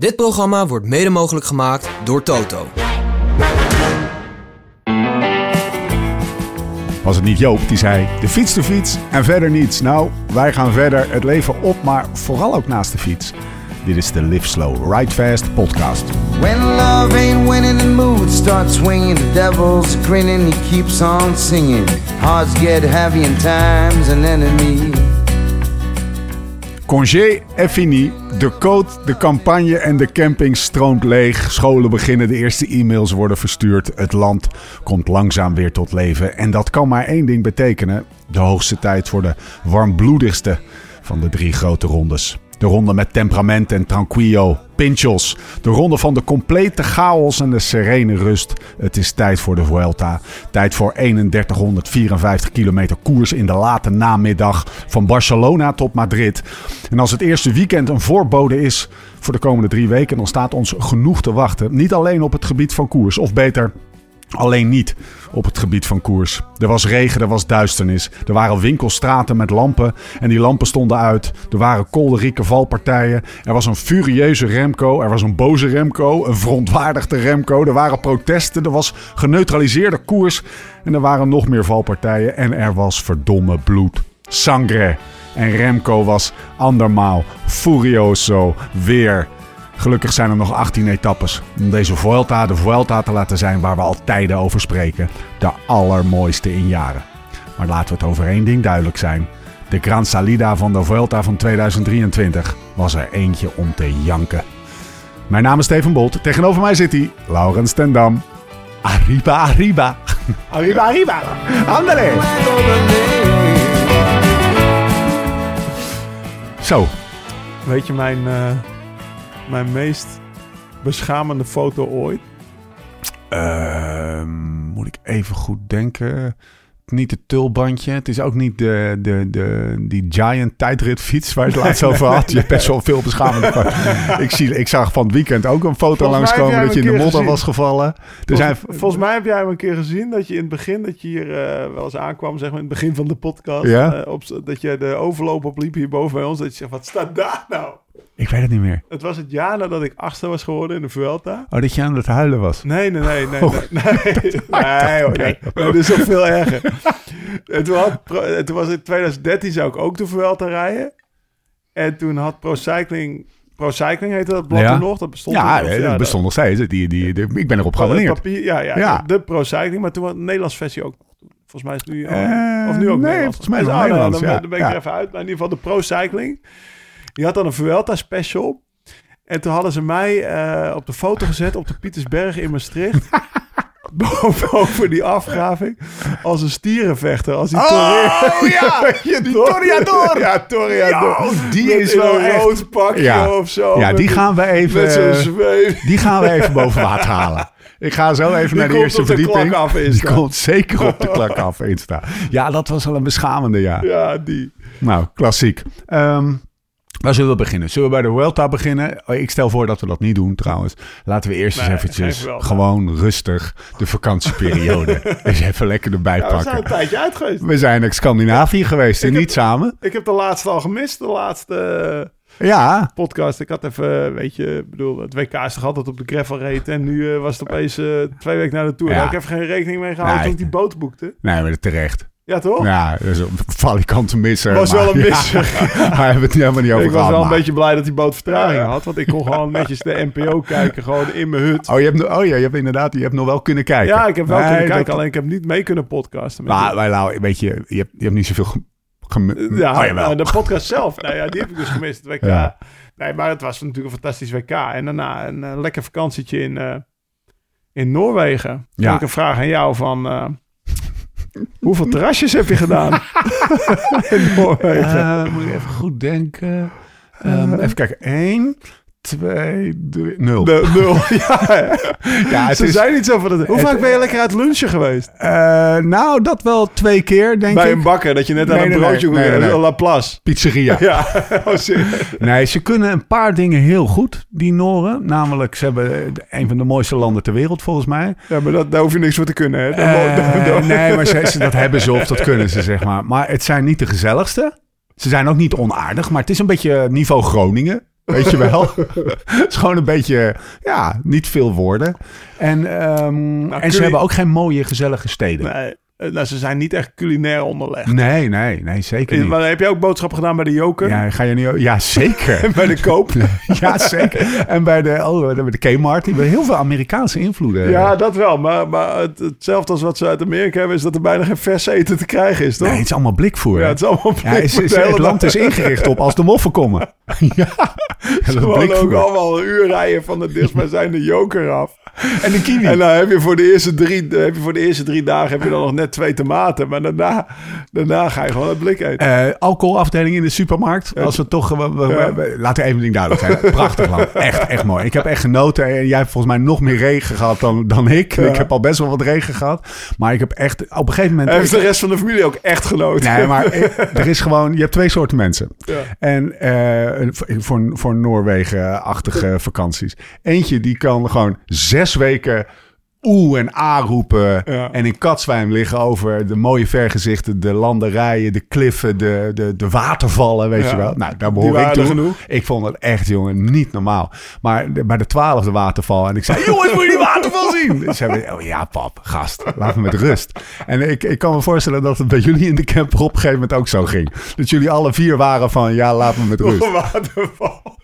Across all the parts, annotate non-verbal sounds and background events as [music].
Dit programma wordt mede mogelijk gemaakt door Toto. Was het niet Joop die zei: de fiets, de fiets en verder niets? Nou, wij gaan verder het leven op, maar vooral ook naast de fiets. Dit is de Live Slow, Ride Fast podcast. When love ain't winning, the mood starts swinging. The devil's grinning, he keeps on singing. Hearts get heavy and time's an enemy. Congé est fini. De code, de campagne en de camping stroomt leeg. Scholen beginnen, de eerste e-mails worden verstuurd. Het land komt langzaam weer tot leven. En dat kan maar één ding betekenen. De hoogste tijd voor de warmbloedigste van de drie grote rondes. De ronde met temperament en tranquillo, pinchos. De ronde van de complete chaos en de serene rust. Het is tijd voor de Vuelta. Tijd voor 3154 kilometer koers in de late namiddag. Van Barcelona tot Madrid. En als het eerste weekend een voorbode is voor de komende drie weken... dan staat ons genoeg te wachten. Niet alleen op het gebied van koers. Of beter, Alleen niet op het gebied van koers. Er was regen, er was duisternis. Er waren winkelstraten met lampen en die lampen stonden uit. Er waren kolderieke valpartijen. Er was een furieuze Remco. Er was een boze Remco. Een verontwaardigde Remco. Er waren protesten. Er was geneutraliseerde koers. En er waren nog meer valpartijen. En er was verdomme bloed. Sangre. En Remco was andermaal furioso weer. Gelukkig zijn er nog 18 etappes om deze Vuelta de Vuelta te laten zijn waar we al tijden over spreken. De allermooiste in jaren. Maar laten we het over één ding duidelijk zijn. De Gran Salida van de Vuelta van 2023 was er eentje om te janken. Mijn naam is Steven Bolt. Tegenover mij zit hij, Laurens Tendam. Arriba, arriba. [laughs] Arriba, arriba. Andale. Zo, Weet je mijn, eh, mijn meest beschamende foto ooit? Ehm, moet ik even goed denken. Niet het tulbandje. Het is ook niet de, de, de, die giant tijdritfiets waar je het laatst over had. Je hebt best wel veel beschamende foto's. [laughs] ik, zie, ik zag van het weekend ook een foto langskomen dat je in de modder was gevallen. Er Volgens, zijn, volgens mij heb jij hem een keer gezien dat je in het begin, dat je hier eh, wel eens aankwam, zeg maar in het begin van de podcast, Ja? eh, op, dat je de overloop opliep hier boven bij ons, dat je zegt, wat staat daar nou? Ik weet het niet meer. Het was het jaar nadat ik achtste was geworden in de Vuelta. Oh, dat je aan het huilen was. Nee, nee, nee, nee, Oh. nee, nee, [laughs] [laughs] nee, hoor, nee. [laughs] Nee, dat is nog veel erger. En toen, had, was in 2013 zou ik ook de Vuelta rijden. En toen had Pro Cycling, Pro Cycling heette dat blad Ja. toen nog, dat bestond Ja, dat bestond nog steeds. Die, die, die, ik ben erop geabonneerd. Het papier, ja, ja, Ja. de Pro Cycling, maar toen was de Nederlandse versie ook. Volgens mij is het nu... Eh, of nu ook nee, Nederlands. volgens mij is het Ah, nou, Nederlands, Dan, ja. dan ben ik Ja. er even uit. Maar in ieder geval de Pro Cycling. Die had dan een Vuelta special. En toen hadden ze mij eh, op de foto gezet op de Pietersberg in Maastricht. [laughs] Boven die afgraving. Als een stierenvechter. Als die Oh, ja, [laughs] je die toch? Toreador. Ja, oh, die Met is wel een rood pakje Ja. of zo. Ja, die gaan we even... Die gaan we even boven water halen. Ik ga zo even naar de komt eerste op de verdieping. klak af, die komt zeker op de klak [laughs] af, Insta. Ja, dat was wel een beschamende, ja. Ja, die. Nou, klassiek. Ehm, waar zullen we beginnen? Zullen we bij de Vuelta beginnen? Oh, Ik stel voor dat we dat niet doen, trouwens. Laten we eerst Nee, eens eventjes gewoon rustig de vakantieperiode [laughs] eens even lekker erbij Ja, we zijn een pakken. tijdje uit geweest. We zijn naar Scandinavië geweest en heb- niet samen. Ik heb de laatste al gemist, de laatste eh, Ja, podcast. Ik had even, eh, weet je, bedoel, het WK is toch altijd op de gravel reed. En nu eh, was het opeens eh, twee weken na de Tour. Ja. Daar had ik even geen rekening mee gehouden Nee. toen ik die boot boekte. nee, maar terecht. Ja, toch? Ja, dat is een misser. Was maar- wel een [laughs] Ja, misser. Daar hebben we het helemaal niet over ik was gehad. wel een maar- beetje blij dat die boot vertraging had. Want ik kon gewoon netjes de NPO [laughs] kijken, gewoon in mijn hut. Oh, je hebt, oh ja, je hebt inderdaad, je hebt nog wel kunnen kijken. Ja, ik heb wel Nee, kunnen dat- kijken, alleen ik heb niet mee kunnen podcasten. Maar, maar nou, weet je, je hebt, je hebt niet zoveel... Gem, gem- Ja, oh, de podcast zelf. Nou ja, die heb ik dus gemist, het WK. Ja. Nee, maar het was natuurlijk een fantastisch WK. En daarna een eh, lekker vakantietje in, eh, in Noorwegen. Ja. Ja. ik een vraag aan jou van... eh, hoeveel terrasjes heb je gedaan [laughs] in Noorwegen? Eh, moet ik even goed denken. Ehm, even kijken. 1, 2, 3, 0. De, nul. [laughs] ja, ze is, zijn niet zo van... Het, hoe het- vaak ben je lekker uit lunchen geweest? eh, nou, dat wel twee keer, denk Bij ik. een bakker, dat je net aan een broodje... Nee, nee, nee. La Place. Pizzeria. [laughs] Ja, oh. Nee, ze kunnen een paar dingen heel goed, die Noren. Namelijk, ze hebben een van de mooiste landen ter wereld, volgens mij. ja, maar dat, daar hoef je niks voor te kunnen, hè? Eh, [laughs] nee, maar ze, ze- dat hebben ze of dat kunnen ze, zeg maar. Maar het zijn niet de gezelligste. Ze zijn ook niet onaardig, maar het is een beetje niveau Groningen. Weet je wel. [laughs] Het is gewoon een beetje, ja, niet veel woorden. En, ehm, en kun ze je- hebben ook geen mooie, gezellige steden. Nee, eh, nou, ze zijn niet echt culinair onderlegd. Nee, nee, nee, zeker Eh, niet. Maar heb jij ook boodschappen gedaan bij de Joker? Ja, ga je niet... Ja, zeker. En [laughs] bij de Koop? [laughs] ja, zeker. En bij de, oh, bij de Kmart, die hebben heel veel Amerikaanse invloeden. Ja, dat wel. Maar, maar het, hetzelfde als wat ze uit Amerika hebben... is dat er bijna geen vers eten te krijgen is, toch? Nee, het is allemaal blikvoer. ja, het is allemaal Ja, is, blik is- het land is ingericht op als de moffen komen. [laughs] ja, Gewoon ook allemaal een uur rijden van de dichtstbijzijnde Joker af. [laughs] En de kiwi. En dan heb je voor de eerste drie, heb je voor de eerste drie dagen heb je dan nog net twee tomaten. Maar daarna, daarna ga je gewoon het blik eten. Eh, alcoholafdeling in de supermarkt. Als we toch. we- we- Ja. we- laten even ding duidelijk zijn. Prachtig land. [laughs] Echt, echt mooi. Ik heb echt genoten. En jij hebt volgens mij nog meer regen gehad dan, dan ik. Ja. Ik heb al best wel wat regen gehad. Maar ik heb echt op een gegeven moment. Heeft de rest van de familie ook echt genoten? Nee, maar er is gewoon. Je hebt twee soorten mensen. Ja. En eh, voor, voor Noorwegen-achtige vakanties. Eentje die kan gewoon zes weken oeh en a roepen. Ja. En in Katzwijm liggen over de mooie vergezichten, de landerijen, de kliffen, de, de, de watervallen, weet Ja. je wel. Nou, daar behoor ik toe. genoeg. Ik vond het echt, jongen, niet normaal. Maar bij de twaalfde waterval en ik zei, jongens, moet je die waterval [laughs] zien? Dus ze hebben, oh ja, pap, gast, laat me met rust. En ik, ik kan me voorstellen dat het bij jullie in de camper op een gegeven moment ook zo ging. Dat jullie alle vier waren van, ja, laat me met rust. waterval.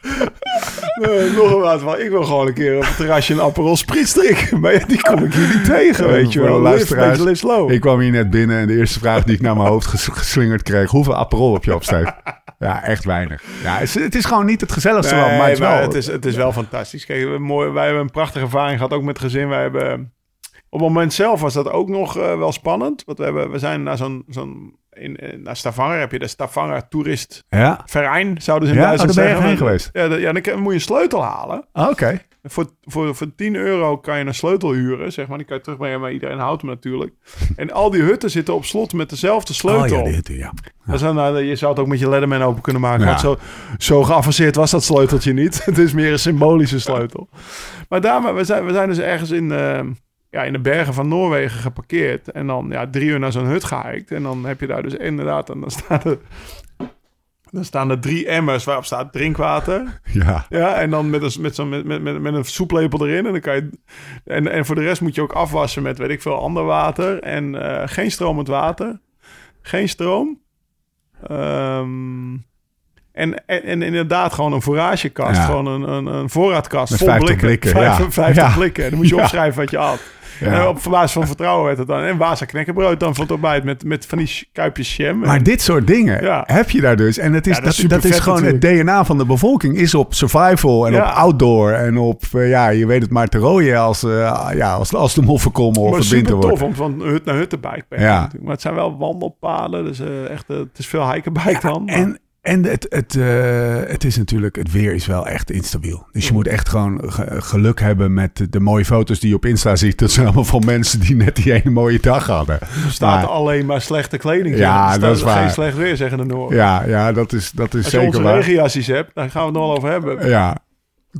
[laughs] Nee, nog een waterval. Ik wil gewoon een keer op het terrasje een Aperol Spritz drinken. [laughs] Maar ja, die kom ik hier niet tegen, weet je wel. Luisteraars, live slow. Ik kwam hier net binnen en de eerste vraag die ik naar mijn hoofd ges- geslingerd kreeg, hoeveel Aperol heb je op, Steve? [laughs] Ja, echt weinig. Ja, het, is, het is gewoon niet het gezelligste land, maar het is wel... het, is, het is wel fantastisch. Kijk, mooi, wij hebben een prachtige ervaring gehad, ook met het gezin. Wij hebben, op het moment zelf was dat ook nog eh, wel spannend. Want we, hebben, we zijn naar zo'n... zo'n in, in- naar Stavanger heb je de Stavanger Toerist Ja, Verein, zouden ze in Ja? Oh, daar ben je zeggen. heen geweest? Ja, ja, dan moet je een sleutel halen. Ah, oké. Voor, voor, voor 10 euro kan je een sleutel huren, zeg maar. Die kan je terugbrengen, maar iedereen houdt hem natuurlijk. En al die hutten zitten op slot met dezelfde sleutel. Oh ja, dit, ja. Dat is dan, nou, je zou het ook met je Leatherman open kunnen maken. Ja. Want zo, zo geavanceerd was dat sleuteltje niet. [laughs] het is meer een symbolische sleutel. Maar daar, we, zijn, we zijn dus ergens in, eh, ja, in de bergen van Noorwegen geparkeerd. En dan ja, drie uur naar zo'n hut gehiked. En dan heb je daar dus inderdaad... En dan staan er, dan staan er drie emmers waarop staat drinkwater. [laughs] Ja. Ja, en dan met een, met, zo'n met, met, met, met een soeplepel erin. En, dan kan je, en, en voor de rest moet je ook afwassen met, weet ik veel, ander water. En eh, geen stromend water. Geen stroom. Ehm, en, en, en inderdaad gewoon een foragekast. Ja. Gewoon een, een, een voorraadkast Met vol 50 blikken. blikken, ja. 50 Ja. blikken. En dan moet je opschrijven wat je had. En op basis van vertrouwen werd het dan. En Wasa knekkenbrood dan voor het met, met van die kuipjes jam. Maar dit soort dingen heb je daar dus. En het is, dat dat, is dat, is gewoon het DNA van de bevolking. Is op survival en op outdoor. En op, eh, ja, je weet het maar te rooien als, eh, ja, als, als de moffen komen of het winter wordt. tof om van hut naar hut te natuurlijk. Maar het zijn wel wandelpaden. Dus eh, echt, het is veel hikenbike dan. maar- En, en het, het, eh, het is natuurlijk, het weer is wel echt instabiel. Dus je moet echt gewoon ge- geluk hebben met de, mooie foto's die je op Insta ziet. Dat zijn allemaal van mensen die net die ene mooie dag hadden. er staat Maar- alleen maar slechte kleding. Ja, dat is waar. Geen slecht weer, zeggen de Noorden. Ja, ja dat is, dat is Als je zeker waar. regenjassies hebt, daar gaan we het nog over hebben. Ja,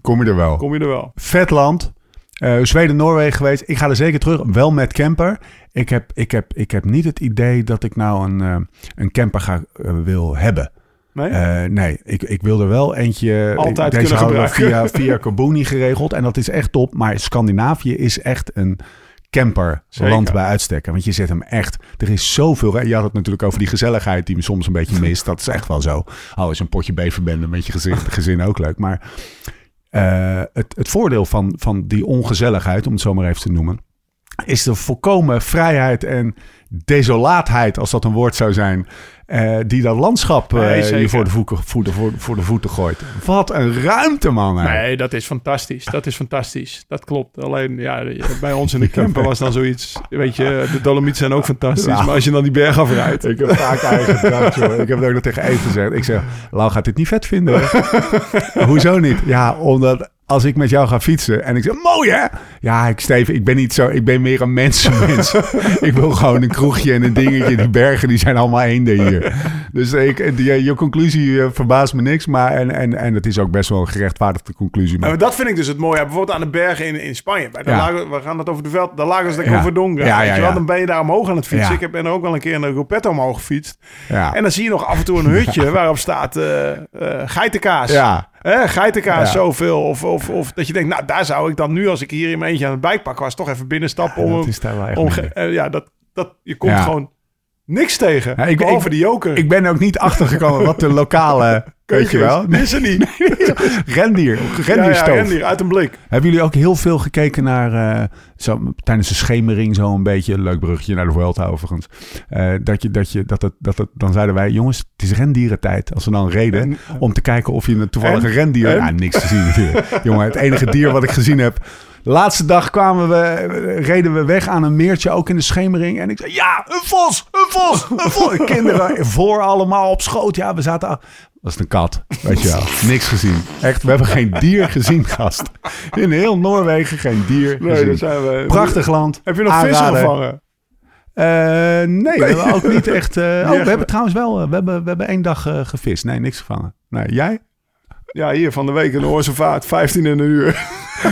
kom je er wel. Kom je er wel. Vet land. Eh, Zweden, Noorwegen geweest. Ik ga er zeker terug. Wel met camper. Ik heb, ik heb, ik heb niet het idee dat ik nou een, eh, een camper ga, wil hebben. Nee? Eh, nee, ik, ik wil er wel eentje. Altijd deze kunnen gebruiken. via, via Kabuni geregeld. En dat is echt top. Maar Scandinavië is echt een camperland Zeker. bij uitstek. Want je zet hem echt. Er is zoveel. Je had het natuurlijk over die gezelligheid die me soms een beetje mist. Dat is echt wel zo. Oh, is een potje beverbende met je gezin, [laughs] gezin ook leuk. Maar eh, het, het voordeel van, van die ongezelligheid, om het zo maar even te noemen, is de volkomen vrijheid en desolaatheid, als dat een woord zou zijn, eh, die dat landschap eh, Nee, je zeker. voor de, voeten, voeten, voor, voor de voeten gooit. Wat een ruimte, man. hè. Nee, dat is fantastisch. Dat is fantastisch. Dat klopt. Alleen, ja, bij ons in de camper was dan zoiets... Weet je, de Dolomieten zijn ook fantastisch. Ja. Maar als je dan die berg afrijdt... Ik heb vaak eigen gedacht, joh. Ik heb het ook nog tegen Eve gezegd. Ik zeg, Lau gaat dit niet vet vinden. [laughs] Hoezo niet? Ja, omdat als ik met jou ga fietsen en ik zeg, mooi hè? Ja, ik Steven, ik ben niet zo, ik ben meer een mensenmens. [laughs] ik wil gewoon een kroegje en een dingetje. Die bergen, die zijn allemaal eenden hier. Dus ik, die, je conclusie eh, verbaast me niks. Maar, en, en, en het is ook best wel een gerechtvaardigde conclusie. Maar, Maar dat vind ik dus het mooie. Bijvoorbeeld aan de bergen in, in Spanje. Bij de Ja. lagen, we gaan het over de veld. De lagen is lekker Ja. donker. Ja, ja. Dan ben je daar omhoog aan het fietsen. Ik heb- ben er ook wel een keer in de Gruppetto omhoog gefietst. ja. En dan zie je nog af en toe een hutje [laughs] waarop staat eh, eh, geitenkaas. ja. Hè, geitenkaas Ja. zoveel. Of, of, of dat je denkt, nou, daar zou ik dan nu, als ik hier in mijn eentje aan het bike was, toch even binnenstappen. Ja, om, dat is daar wel echt om eh, ja, dat, dat, je komt gewoon niks tegen. Ja, ik- behalve ik- die joker. Ik ben ook niet achtergekomen wat de lokale, [laughs] weet je wel, er niet. [laughs] rendier, Ja, ja, rendierstoof. rendier, uit een blik. Hebben jullie ook heel veel gekeken naar, eh, zo, tijdens de schemering zo een beetje, leuk bruggetje naar de Vuelta overigens, Eh, dat, je, dat, je, dat, het, dat het, dan zeiden wij, jongens, het is rendierentijd. Als we dan reden, En- om te kijken of je een toevallige En? rendier... En? Ja, niks te zien natuurlijk. Jongen, het enige dier wat ik gezien heb... De laatste dag kwamen we, reden we weg aan een meertje, ook in de schemering. En ik zei, ja, een vos, een vos, een vos. [laughs] Kinderen voor allemaal op schoot. Ja, we zaten... af- Dat is een kat, weet je wel. [laughs] Niks gezien. Echt, we hebben geen dier gezien, gast. In heel Noorwegen geen dier Nee, gezien. daar zijn we. Prachtig land. Heb je nog vissen Aanrader. gevangen? Eh, nee, we hebben ook niet echt... eh, oh, [laughs] we hebben trouwens wel... eh, we, hebben, we hebben één dag eh, gevist. Nee, niks gevangen. Nee, jij? Ja, hier van de week in de Oorsevaart, 15 in een uur.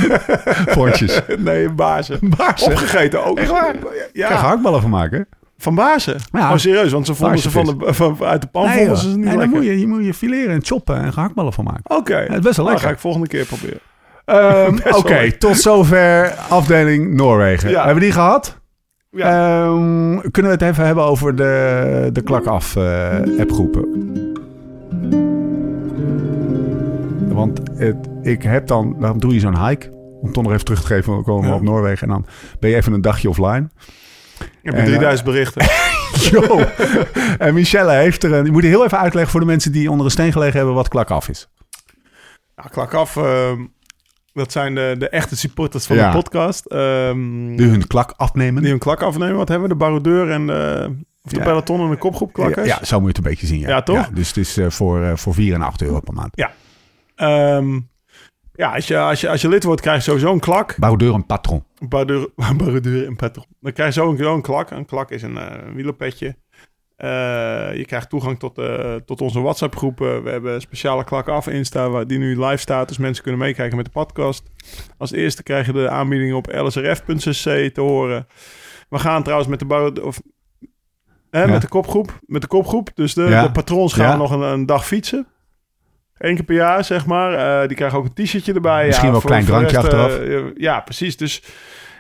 [laughs] Voortjes. nee, bazen. Baarsen. Opgegeten ook. Echt waar? Ja, Kan je gehaktballen van maken? van bazen. Ja. Oh, serieus, want ze vonden ze van de, van, uit de pan Nee, vonden ze ze niet nee dan moet je, je moet je fileren en choppen en gehaktballen van maken. Oké. het is best wel Nou, lekker. ga ik volgende keer proberen. [laughs] Ehm, [laughs] Oké, tot zover afdeling Noorwegen. Ja. Hebben we die gehad? Ja. Ehm, kunnen we het even hebben over de, de klak af eh, appgroepen? Want het, ik heb dan, dan doe je zo'n hike. Om toch nog even terug te geven, we komen Ja. op Noorwegen. En dan ben je even een dagje offline. ik heb en, 3000 berichten. [laughs] Yo. en Michelle heeft er een... Je moet heel even uitleggen voor de mensen die onder een steen gelegen hebben... wat klak af is. Nou, klak af. ehm, dat zijn de, de echte supporters van Ja. de podcast. Ehm, Die hun klak afnemen. die een klak afnemen. Wat hebben we? De baroudeur en de, of de Ja. peloton en de kopgroep klakkers. Ja, zo moet je het een beetje zien. Ja, Ja, toch? dus het is eh, voor, eh, voor 4 en 8 euro per maand. Ehm, ja, als je, als, je, als je lid wordt, krijg je sowieso een klak. Baroudeur en patron. Baroudeur, [laughs] en patron. Dan krijg je sowieso een klak. Een klak is een eh wielerpetje. Eh, je krijgt toegang tot, eh, tot onze WhatsApp-groepen. We hebben een speciale klak af Insta, waar die nu live staat. Dus mensen kunnen meekijken met de podcast. Als eerste krijg je de aanbieding op lsrf.cc te horen. We gaan trouwens met de, baroudeur- of, hè, Ja. met de kopgroep. Met de kopgroep. Dus de, Ja. de patrons gaan Ja. nog een, een dag fietsen. Eén keer per jaar, zeg maar. Eh, die krijgen ook een t-shirtje erbij. Misschien wel een klein drankje rest, eh, achteraf. ja, precies. Dus,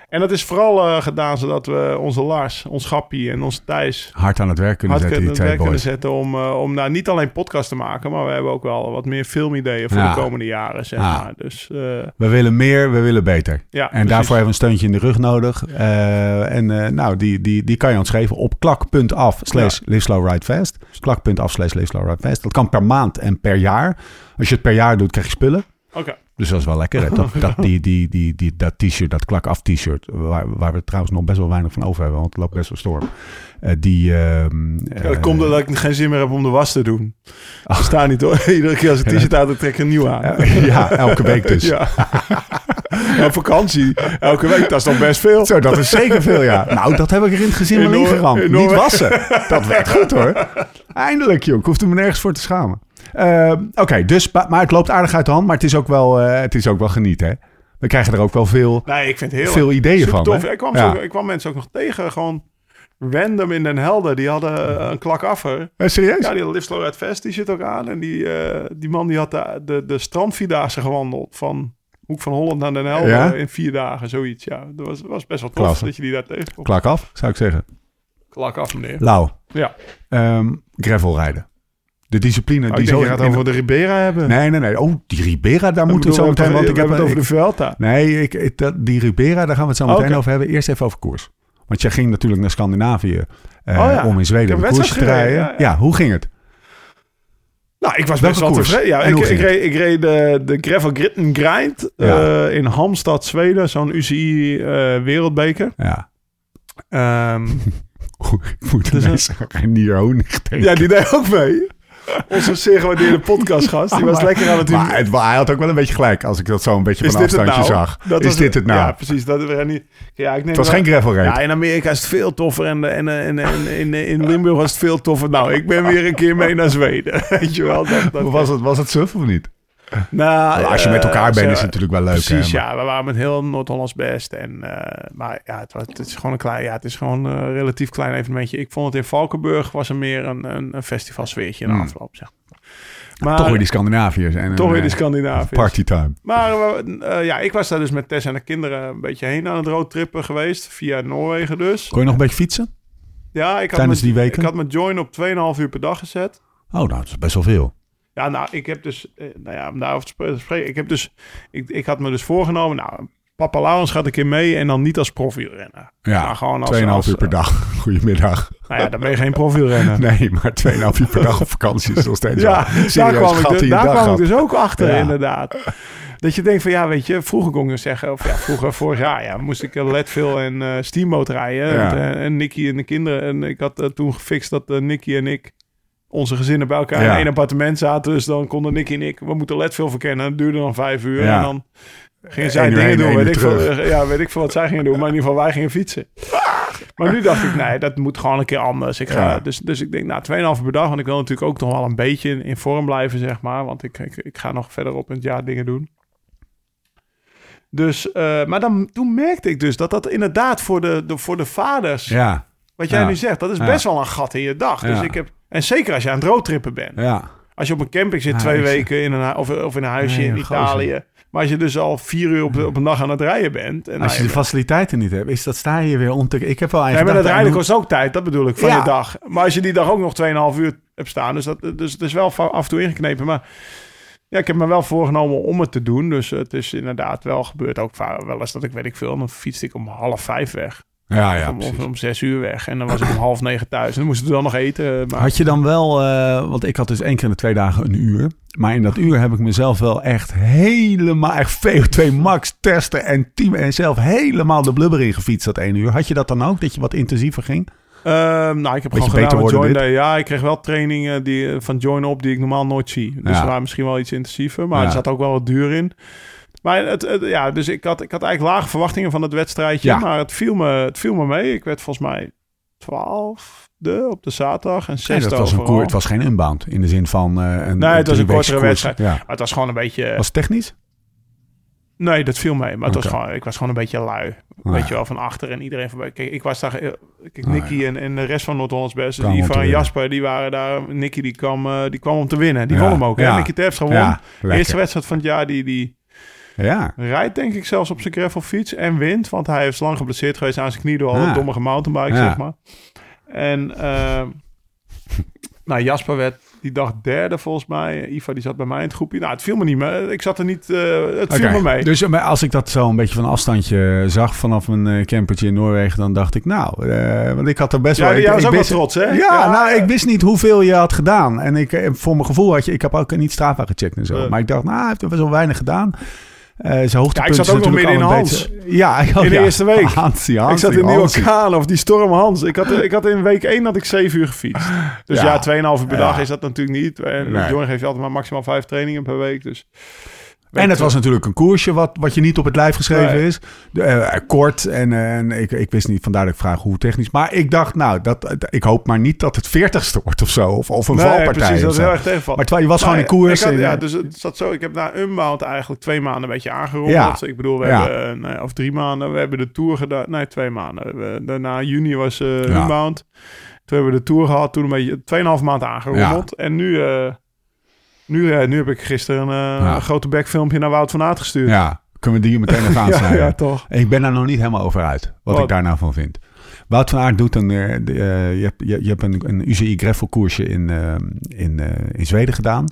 en dat is vooral eh, gedaan zodat we onze Lars, ons Gappie en onze Thijs... Hard aan het werk kunnen zetten, die twee boys. zetten om, eh, om nou, niet alleen podcast te maken... maar we hebben ook wel wat meer filmideeën voor Ja. de komende jaren, zeg Ja. maar. Dus eh, We willen meer, we willen beter. ja, En precies. daarvoor hebben we een steuntje in de rug nodig. En nou, die, die, die kan je ons geven op klak.af slash live slow ride fast. Klak.af slash live slow ride fast. Dat kan per maand en per jaar. Als je het per jaar doet, krijg je spullen. Oké. Dus dat is wel lekker. Hè? Dat, [laughs] dat, die, die, die, die, dat t-shirt, dat klak af t-shirt, waar, waar we trouwens nog best wel weinig van over hebben, want het loopt best wel storm. Eh, die, ehm, Ja, dat eh, komt omdat ik geen zin meer heb om de was te doen. [laughs] Ik sta niet hoor. [laughs] Iedere keer als ik t-shirt uit, dan trek ik een nieuw aan. eh, ja, elke week dus. Ja. Vakantie. Elke week, dat is toch best veel. Zo, dat is zeker veel, ja. Nou, dat heb ik er in het gezin In wel ingeramd. in Niet wassen. Dat werkt goed, hoor. Eindelijk, joh. Ik hoefde me nergens voor te schamen. Eh, Oké, dus, maar het loopt aardig uit de hand. Maar het is ook wel, eh, het is ook wel genieten, hè? We krijgen er ook wel veel, Nee, ik vind het heel veel ideeën van. tof. Ik kwam, Ja. zo, ik kwam mensen ook nog tegen, gewoon random in Den Helder. Die hadden eh, een klak affer. Eh, serieus? Ja, die had Live Ride Fest, die zit ook aan. En die, die man die had de, de, de strandvierdaagse gewandeld van Hoek van Holland naar Den Helder Ja? in vier dagen, zoiets. Ja, dat was, was best wel tof Klasse. dat je die daar tegenkomt. Klak af, zou ik zeggen. Klak af, meneer. Lau, Ja. ehm, gravel rijden. De discipline Oh, die zo... je gaat in- over de Ribera hebben. Nee, nee, nee. Oh, die Ribera, daar moeten we het zo meteen... Want ik heb het over de Vuelta. Nee, ik, ik- dat, die Ribera, daar gaan we het zo meteen Oké. over hebben. Eerst even over koers. Want jij ging natuurlijk naar Scandinavië eh, Oh ja. om in Zweden een een koersje te rijden. ja, Ja, ja. hoe ging het? Nou, ik was Welke best wel koers? tevreden. Ja, ik, ik, reed, ik reed de, de Gravel Grind eh, in Hamstad, Zweden. Zo'n UCI eh, wereldbeker. Ja. Ehm, [laughs] ik moet Dus, mensen Renier Honig denken. ja, die deed ook mee. Onze zeer gewaardeerde podcastgast. Die was Maar- lekker aan het doen. Maar het, hij had ook wel een beetje gelijk als ik dat zo een beetje van afstandje nou? zag. Dat is dit het nou? Ja, precies. Dat we niet. Ja, ik neem het was wel- geen gravel. Ja, in Amerika is het veel toffer en, en, en, en, in, in Limburg was het veel toffer. Nou, ik ben weer een keer mee naar Zweden. [laughs] Weet je wel? Dat, dat, Of was het, was het suf of niet? Nou, als je met eh, elkaar bent is het natuurlijk wel leuk. Precies, hè, maar- ja. We waren met heel Noord-Hollands best. En, eh, maar ja het, was, het is gewoon een klein, ja, het is gewoon een relatief klein evenementje. Ik vond het in Valkenburg was er meer een, een, een festivalsfeertje in de Hmm. afloop. Zeg. Maar, Toch weer die Scandinaviërs. En toch weer die eh, Scandinaviërs. Partytime. Maar eh, ja, ik was daar dus met Tess en de kinderen een beetje heen aan het roadtrippen geweest. Via Noorwegen dus. Kon je nog een beetje fietsen? Ja, ik had, Tijdens mijn, die weken? ik had mijn join op 2,5 uur per dag gezet. Oh, nou, dat is best wel veel. Ja, nou, ik heb dus, eh, nou ja, om daarover te spre- spreken. Ik heb dus, ik, ik had me dus voorgenomen, nou, Papa Laurens gaat een keer mee en dan niet als profielrenner. Ja, Maar gewoon als, 2,5 als, uur per dag. [laughs] Goedemiddag. Nou ja, dan ben je geen profielrenner. Nee, maar 2,5 uur per dag op vakantie is nog steeds Ja, daar kwam, ik, dus, daar kwam ik dus ook achter, Ja. inderdaad. Dat je denkt van, ja, weet je, vroeger kon je zeggen, of ja, vroeger, vorig jaar, ja, moest ik Leadville en eh Steamboat rijden. Ja. En, eh, en Nicky en de kinderen. En ik had eh, toen gefixt dat eh, Nicky en ik, onze gezinnen bij elkaar Ja. in één appartement zaten. Dus dan konden Nicky en ik, we moeten Leadville verkennen. Dat duurde dan vijf uur. Ja. En dan gingen zij dingen heen, doen. Weet ik, veel, eh, ja, weet ik veel wat zij gingen doen. Maar in ieder geval, wij gingen fietsen. Maar nu dacht ik, nee, dat moet gewoon een keer anders. Ik ga, Ja. dus, dus ik denk, nou, 2,5 per dag. Want ik wil natuurlijk ook nog wel een beetje in, vorm blijven, zeg maar. Want ik, ik, ik ga nog verder op in het jaar dingen doen. Dus, eh, maar dan, toen merkte ik dus dat dat inderdaad voor de, de, voor de vaders, Ja, wat jij Ja. nu zegt, dat is Ja. best wel een gat in je dag. Dus ik heb, en zeker als je aan het roadtrippen bent. ja. Als je op een camping zit twee weken in een, of, of in een huisje Nee, in gozer. Italië. Maar als je dus al vier uur op, op een dag aan het rijden bent. En Als je nou, de faciliteiten niet hebt, is dat sta je weer om te... Ik heb wel Nee, eigenlijk... maar dat rijden kost ook tijd, dat bedoel ik, van Ja. je dag. Maar als je die dag ook nog 2,5 uur hebt staan, dus, dat, dus het is wel af en toe ingeknepen. Maar ja, ik heb me wel voorgenomen om het te doen. Dus het is inderdaad wel gebeurd. Ook wel eens dat ik, weet ik veel, dan fietste ik om half vijf weg. Ja, ja, om, zes uur weg. En dan was ik om half negen thuis. En dan moesten we dan nog eten. Maar Had je dan wel, eh, want ik had dus één keer in de twee dagen een uur. Maar in dat uur heb ik mezelf wel echt helemaal, echt VO2 max testen en team en zelf helemaal de blubber in gefietst dat één uur. Had je dat dan ook, dat je wat intensiever ging? Ehm, nou, ik heb Beetje gewoon gedaan worden Join dit? Day. Ja, ik kreeg wel trainingen die, eh, van Join op die ik normaal nooit zie. Dus Ja. waren misschien wel iets intensiever. Maar Ja. er zat ook wel wat duur in. Maar het, het- ja, dus ik had, ik had eigenlijk lage verwachtingen van het wedstrijdje. Ja. Maar het viel, me, het viel me mee. Ik werd volgens mij twaalfde op de zaterdag en Nee, zesde dat was een koer, het was geen unbound in de zin van eh, een Nee, het was een kortere wedstrijd. Ja. Maar het was gewoon een beetje... Was het technisch? Nee, dat viel mee. Maar het was gewoon, ik was gewoon een beetje lui. Ah, Weet je wel, van achter en iedereen voorbij. Kijk, ik was daar... eh, Kijk, Ah, Nicky en, en de rest van Noord-Hollands Best. Dus te en. Jasper, die waren daar. Nicky, die kwam, eh, die kwam om te winnen. Die Ja, won hem ook. ja. Hè? Nicky Terpstra won. Eerste wedstrijd van het jaar, die, die Ja, rijdt denk ik zelfs op zijn gravelfiets. En wint, want hij is lang geblesseerd geweest aan zijn knie door al een dommige mountainbike, Ja. zeg maar. En... eh, [laughs] nou, Jasper werd die dag derde volgens mij. Ivar die zat bij mij in het groepje. Nou, het viel me niet mee. Ik zat er niet... eh, het viel me mee. Dus als ik dat zo een beetje van afstandje zag vanaf een eh, campertje in Noorwegen, dan dacht ik, nou, eh, want ik had er best Ja, wel. ik, jij was ik ook wel trots, hè? Ja, Ja, nou, ik wist niet hoeveel je had gedaan. En ik, voor mijn gevoel had je, ik heb ook niet Strava gecheckt en zo. Maar ik dacht, nou, hij heeft er best wel weinig gedaan. Eh zijn hoogtepunt Ja, ik zat ook nog midden in een beetje- Ja, ik- oh, In de ja. eerste week. Ik zat in orkaan of die storm Hans. Ik had, ik had in week 1 had ik 7 uur gefietst. Dus Ja. ja, 2,5 uur per dag is dat natuurlijk niet. En Nee. Geeft je altijd maar maximaal 5 trainingen per week. Dus En het was natuurlijk een koersje wat, wat je niet op het lijf geschreven Nee. is. De, eh, kort en, eh, en ik, ik wist niet, vandaar dat ik vraag hoe technisch. Maar ik dacht, nou, dat, ik hoop maar niet dat het veertigste wordt of zo. Of, of een Nee, valpartij. precies, dat is heel erg tegenvalt. Maar terwijl je was gewoon in Nou, koers. had- en, ja, eh, dus het zat zo. Ik heb na Unbound eigenlijk twee maanden een beetje aangerommeld. Ja. Ik bedoel, we Ja. hebben, eh, nou ja, of drie maanden. We hebben de Tour gedaan. Nee, twee maanden. We, daarna juni was eh Ja. Unbound. Toen hebben we de Tour gehad. Toen een beetje 2,5 maand aangerommeld. En nu... nu, eh, nu heb ik gisteren een, eh, een grote backfilmpje naar Wout van Aert gestuurd. ja, kunnen we die meteen even [laughs] ja, aansnijden. ja, toch. Ik ben daar nog niet helemaal over uit, wat, Wat? ik daar nou van vind. Wout van Aert doet een... eh, je, hebt, je, je hebt een, een UCI gravel koersje in, in, in Zweden gedaan.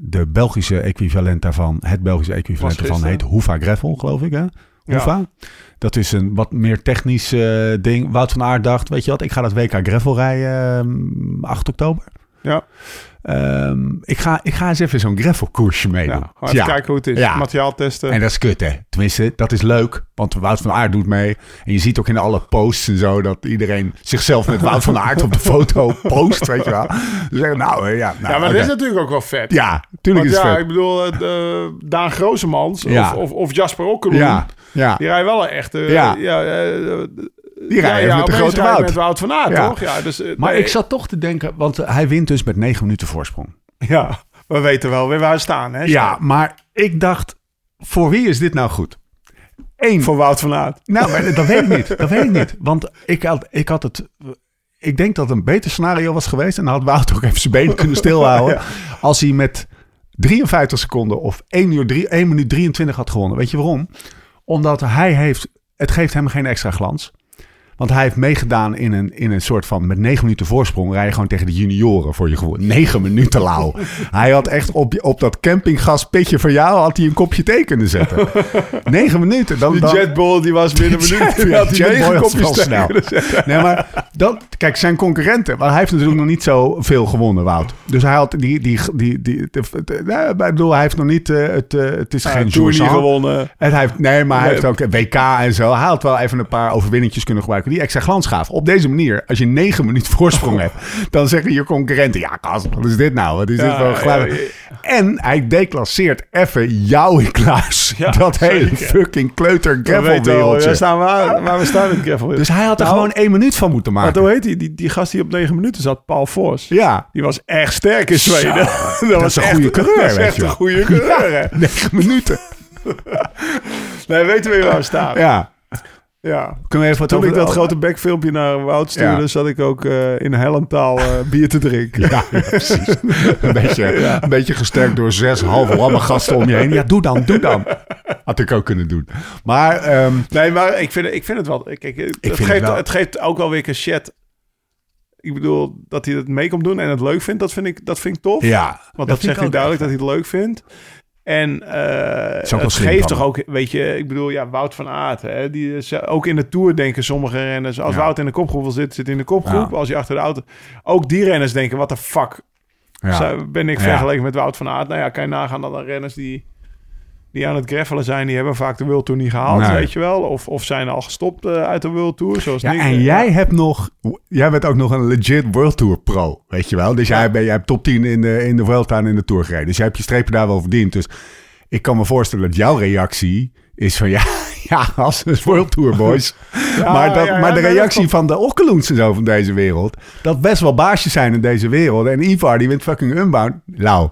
De Belgische equivalent daarvan, het Belgische equivalent daarvan heet. Hoeva Gravel, geloof ik hè? Ja. Hoeva. Dat is een wat meer technisch ding. Wout van Aert dacht, weet je wat, ik ga dat WK Gravel rijden ehm, 8 oktober. Ja, Ehm, ik, ga, ik ga eens even zo'n gravel koersje meedoen. ja. Even kijken hoe het is. Ja. Materiaal testen. En dat is kut, hè? Tenminste, dat is leuk. Want Wout van Aert doet mee. En je ziet ook in alle posts en zo... dat iedereen zichzelf met Wout van Aert op de foto post, weet je wel. Dus zeggen, nou, eh, ja. Nou, ja, maar dat is natuurlijk ook wel vet. Ja, tuurlijk Want is het ja, vet. ik bedoel, eh, de- Daan Groosemans Ja. of, of, of Jasper Okkeloen, Ja, ja. die rijden wel een echte... Ja. ja, eh, Die rijden met de grote Wout. met Wout van Aert, Ja. toch? Ja, dus, eh, Maar nee, ik zat toch te denken... want eh, hij wint dus met negen minuten voorsprong. Ja, we weten wel weer waar we staan, hè? Ja, maar ik dacht... voor wie is dit nou goed? Eén, Voor Wout van Aert. Nou, maar dat weet ik niet. Dat weet ik niet. Want ik had, ik had het. ik denk dat het een beter scenario was geweest. En dan had Wout ook even zijn benen kunnen stilhouden. [laughs] Als hij met 53 seconden of 1, uur 3, 1 minuut 23 had gewonnen. Weet je waarom? Omdat hij heeft, het geeft hem geen extra glans. Want hij heeft meegedaan in een, in een soort van met negen minuten voorsprong. Rij je gewoon tegen de junioren voor je gewoon. [laughs] Negen minuten lauw. hij had echt op, op dat campinggaspitje van jou had hij een kopje thee kunnen zetten. [laughs] negen minuten. Dan, Die dan, Jetbull die was binnen een [laughs] minuut. Ja, Die had hij negen was kopjes thee snel. Nee, maar dat, kijk, zijn concurrenten. Maar hij heeft natuurlijk nog niet zo veel gewonnen, Wout. Dus hij had die. die, die, die, nee, ik bedoel, hij heeft nog niet. eh, het, eh, het is geen Tour gewonnen. En hij heeft, nee, maar hij Nee. heeft ook WK en zo. Hij had wel even een paar overwinningjes kunnen gebruiken die extra glans gaven. Op deze manier, als je negen minuten voorsprong hebt, dan zeggen je concurrenten: Ja, gast, wat is dit nou? Wat is dit voor een geluid? ja, En hij declasseert even jou in Klaas. [laughs] Ja, dat hele fucking kleuter gravelwereldje. we staan waar, waar we staan in het gravel. Dus hij had er Nou, gewoon één minuut van moeten Maar maken. hoe heet die? die? Die gast die op negen minuten zat, Paul Vos. Ja, Die was echt sterk in Zweden. [laughs] dat, is een goede coureur, Dat is weet echt een goede coureur, negen minuten. [laughs] Nee, weten we waar we staan. Ja. Ja. Kunnen we even wat Toen over ik dat grote bekfilmpje naar Wout stuurde, Ja. zat ik ook eh, in Hellentaal eh, bier te drinken. Ja, ja, precies. Een beetje, [laughs] een beetje gesterkt door zes halve lamme gasten om je heen. Ja, doe dan, doe dan. Had ik ook kunnen doen. Maar ehm, Nee, maar ik vind, ik vind het wel... Kijk, het, vind het geeft, wel- het geeft ook wel weer een chat. Ik bedoel, dat hij het mee komt doen en het leuk vindt, dat vind ik, dat vind ik tof. ja. Want dat, vind zegt ik hij duidelijk dat hij het leuk vindt. En eh, het geeft toch ook, weet je, ik bedoel, ja, Wout van Aert, hè, die is, eh, ook in de Tour denken sommige renners, als Ja. Wout in de kopgroep zit hij in de kopgroep. Ja. Als je achter de auto, ook die renners denken, wat de fuck Ja. ben ik vergeleken met Wout van Aert? Nou ja, kan je nagaan dat dan renners die, die aan het gravelen zijn, die hebben vaak de World Tour niet gehaald, Nee. weet je wel. Of, of zijn al gestopt eh, uit de World Tour, zoals Ja, en eh, jij hebt nog, jij bent ook nog een legit World Tour pro, weet je wel. Dus jij, ben, jij hebt top 10 in de, in de Vuelta en in de Tour gereden. Dus jij hebt je strepen daar wel verdiend. Dus ik kan me voorstellen dat jouw reactie is van [laughs] ja, ja, als een World Tour boys. [laughs] maar dat, ja, maar de dat reactie van de Okkeloens en zo van deze wereld, dat best wel baasjes zijn in deze wereld. En Ivar die wint fucking Unbound. Nou,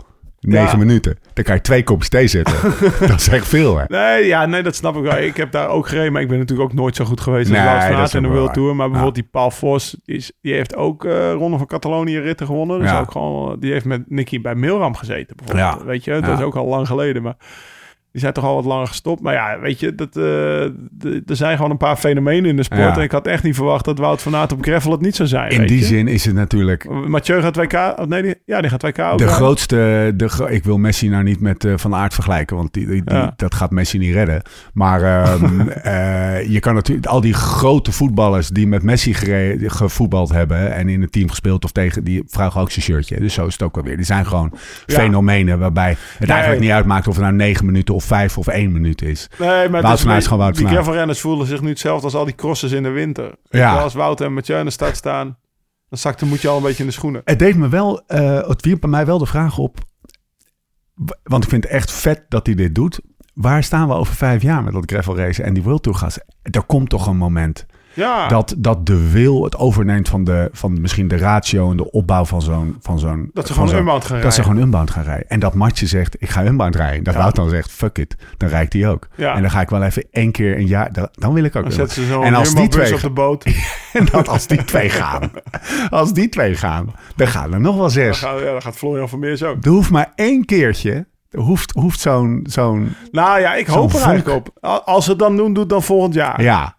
negen Ja. minuten. Dan kan je twee kopjes thee zetten. [laughs] dat is echt veel, hè? Nee, ja, nee, dat snap ik wel. Ik heb daar ook gereden, maar ik ben natuurlijk ook nooit zo goed geweest als Nee, van in de World Tour. waar. Maar bijvoorbeeld die Paul Vos, die, is, die heeft ook eh Ronde van Catalonië ritten gewonnen. Dus Ja. ook gewoon, die heeft met Nicky bij Milram gezeten bijvoorbeeld. Ja. Weet je, dat is ook al lang geleden. Maar die zijn toch al wat langer gestopt. Maar ja, weet je, dat, eh, er zijn gewoon een paar fenomenen in de sport. Ja. En ik had echt niet verwacht dat Wout van Aert op gravel het niet zou zijn. In weet die je. zin is het natuurlijk Mathieu gaat WK... Nee, die, ja, die gaat WK ook De grootste, de, gro- ik wil Messi nou niet met eh, Van Aert vergelijken, want die, die, Ja. dat gaat Messi niet redden. Maar ehm, [laughs] eh, je kan natuurlijk al die grote voetballers die met Messi gevoetbald hebben en in het team gespeeld of tegen, die vragen ook zijn shirtje. Dus zo is het ook wel weer. Die zijn gewoon Ja. fenomenen waarbij het eigenlijk niet uitmaakt of het nou negen minuten of vijf of één minuut is. Nee, maar Wout is gewoon Wout Die gravelrenners voelen zich nu hetzelfde als al die crossers in de winter. Ja. Als Wout en Mathieu in de stad staan, dan zakt de moet je al een beetje in de schoenen. Het deed me wel, eh, het wierp bij mij wel de vraag op, want ik vind het echt vet dat hij dit doet. Waar staan we over vijf jaar met dat gravel racen en die World Tour gas? Er komt toch een moment Ja, dat, dat de wil het overneemt van, de, van misschien de ratio en de opbouw van zo'n... Van zo'n dat ze van gewoon unbound gaan Dat ze rijden. gewoon unbound gaan rijden. En dat Matje zegt, ik ga unbound rijden. Dat Ja. Wout dan zegt, fuck it. Dan rijdt hij ook. Ja. En dan ga ik wel even één keer een jaar... Dan, dan wil ik ook Dan ze En als die twee op de boot. [laughs] En dat als die twee gaan. [laughs] Als die twee gaan, dan gaan er nog wel Dan, zes. gaat, ja, dan gaat Florian Vermeers ook. Er hoeft maar één keertje. Er hoeft, hoeft zo'n... zo'n Nou ja, ik hoop er eigenlijk op. Al- Als ze het dan doen, doe het dan volgend jaar. ja.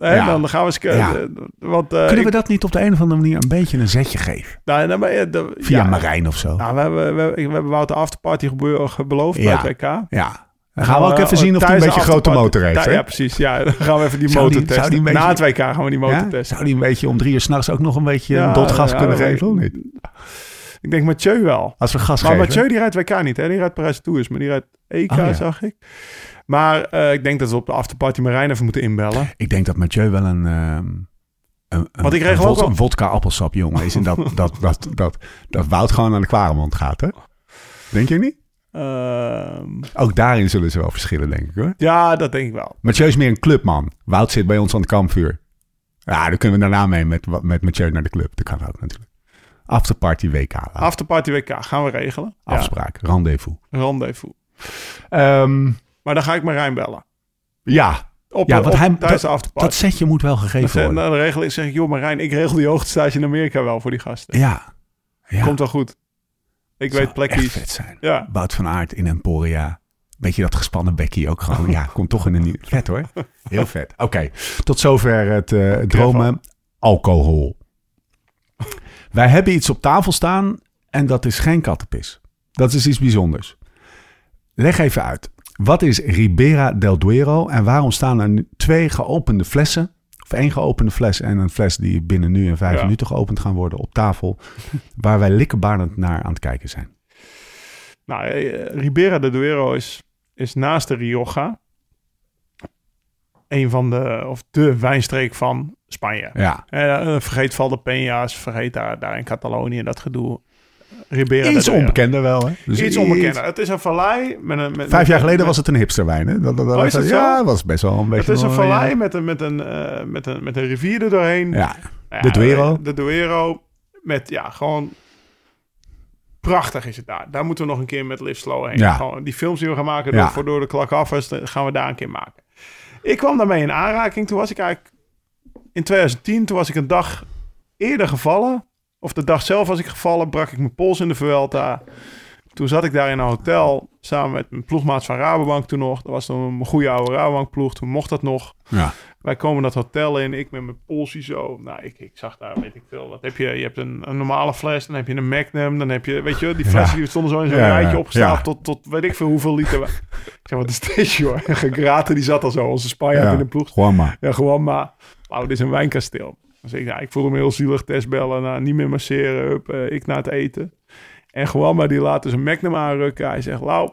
Ja. Dan gaan we eens... Ja. eh, Want, eh, Kunnen we ik- dat niet op de een of andere manier een beetje een zetje geven? Nou, nou, maar, eh, de- Via ja, Marijn of zo. Nou, we hebben, we, we hebben Wouter Afterparty beloofd bij het WK. Ja. Dan gaan we ook even zien of hij een beetje een grote motor heeft. Ja, ja, precies. Ja, [laughs] dan gaan we even die motor die- testen. Na het WK gaan we die motor Ja? testen. Zou die een beetje om drie uur s'nachts ook nog een beetje Ja, een dotgas kunnen geven? Of niet? [laughs] Ik denk Mathieu wel. Als we gas Maar geven. Mathieu die rijdt WK niet, hè? Die rijdt Parijs Tours, maar die rijdt EK, Oh, zag ik. Maar eh, ik denk dat we op de afterparty Marijn even moeten inbellen. Ik denk dat Mathieu wel een... ehm een, een, Want ik regel ook een vodka appelsap jongen is. En dat, [laughs] dat, dat, dat, dat Wout gewoon aan de kwaremond gaat, hè? Denk je niet? Ehm, Ook daarin zullen ze wel verschillen, denk ik hoor. ja, dat denk ik wel. Mathieu is meer een clubman. Wout zit bij ons aan het kampvuur. Ja, dan kunnen we daarna mee met, met Mathieu naar de club. Dat kan ook natuurlijk. Afterparty WK. Afterparty WK gaan we regelen. Afspraak, rendezvous. rendezvous. Maar dan ga ik Marijn bellen. ja, Op, Ja, want op- hij, tijdens dat, de dat setje moet wel gegeven Dan worden. dan regel ik, zeg ik, joh Marijn, ik regel die hoogtestage in Amerika wel voor die gasten. Ja. ja. Komt wel goed. Ik Zou weet plekjes. echt vet zijn. Ja. Wout van Aert in Emporia. Beetje dat gespannen bekkie ook gewoon. Ja, [laughs] komt toch in een nieuw... Vet hoor. Heel vet. Oké, tot zover het eh, dromen. Alcohol. Wij hebben iets op tafel staan en dat is geen kattenpis. Dat is iets bijzonders. Leg even uit. Wat is Ribera del Duero en waarom staan er nu twee geopende flessen? Of één geopende fles en een fles die binnen nu en vijf Ja. minuten geopend gaan worden op tafel. Waar wij likkenbarend naar aan het kijken zijn. Nou, eh, Ribera de Duero is, is naast de Rioja een van de, of de wijnstreek van Spanje. Ja, Eh, vergeet Valdepeñas, vergeet daar, daar in Catalonië dat gedoe. Ribera Iets onbekender wel, hè? Dus Iets onbekender. Het is een vallei met een... Met, Vijf jaar geleden met- was het een hipsterwijn, hè? Dat, dat, dat- Oh, ja, dat was best wel een beetje... Het is een vallei ja. met een, met, een, eh, met, een, met een rivier er doorheen. Ja, de Duero. De Duero. Met, ja, gewoon... Prachtig is het daar. Daar moeten we nog een keer met Live Slow heen. Ja. Gewoon die films die we gaan maken door, voor door de klak af, is, eh, gaan we daar een keer maken. Ik kwam daarmee in aanraking. Toen was ik eigenlijk... In 2010, toen was ik een dag eerder gevallen. Of de dag zelf was ik gevallen, brak ik mijn pols in de Vuelta. Toen zat ik daar in een hotel samen met mijn ploegmaats van Rabobank toen nog. Dat was toen mijn goede oude Rabobank ploeg. Toen mocht dat nog. ja. Wij komen dat hotel in, ik met mijn polsie zo. Nou, ik, ik zag daar, weet ik veel, wat heb je? Je hebt een, een normale fles, dan heb je een Magnum, dan heb je, weet je, die flessen Ja. die stonden zo in zo'n Ja, rijtje opgestapeld tot, tot weet ik veel hoeveel liter. [laughs] ik zeg, wat is dit, joh? En [laughs] Gegraten, die zat al zo, onze Spanjaard ja. in de ploeg. Gewoon maar. Ja, gewoon maar, nou, dit is een wijnkasteel. Dan zeg ik, nou, ik voelde me heel zielig, testbellen, nou, niet meer masseren, hup, eh, ik naar het eten. En gewoon maar, die laat dus een Magnum aanrukken. Hij zegt, Lau,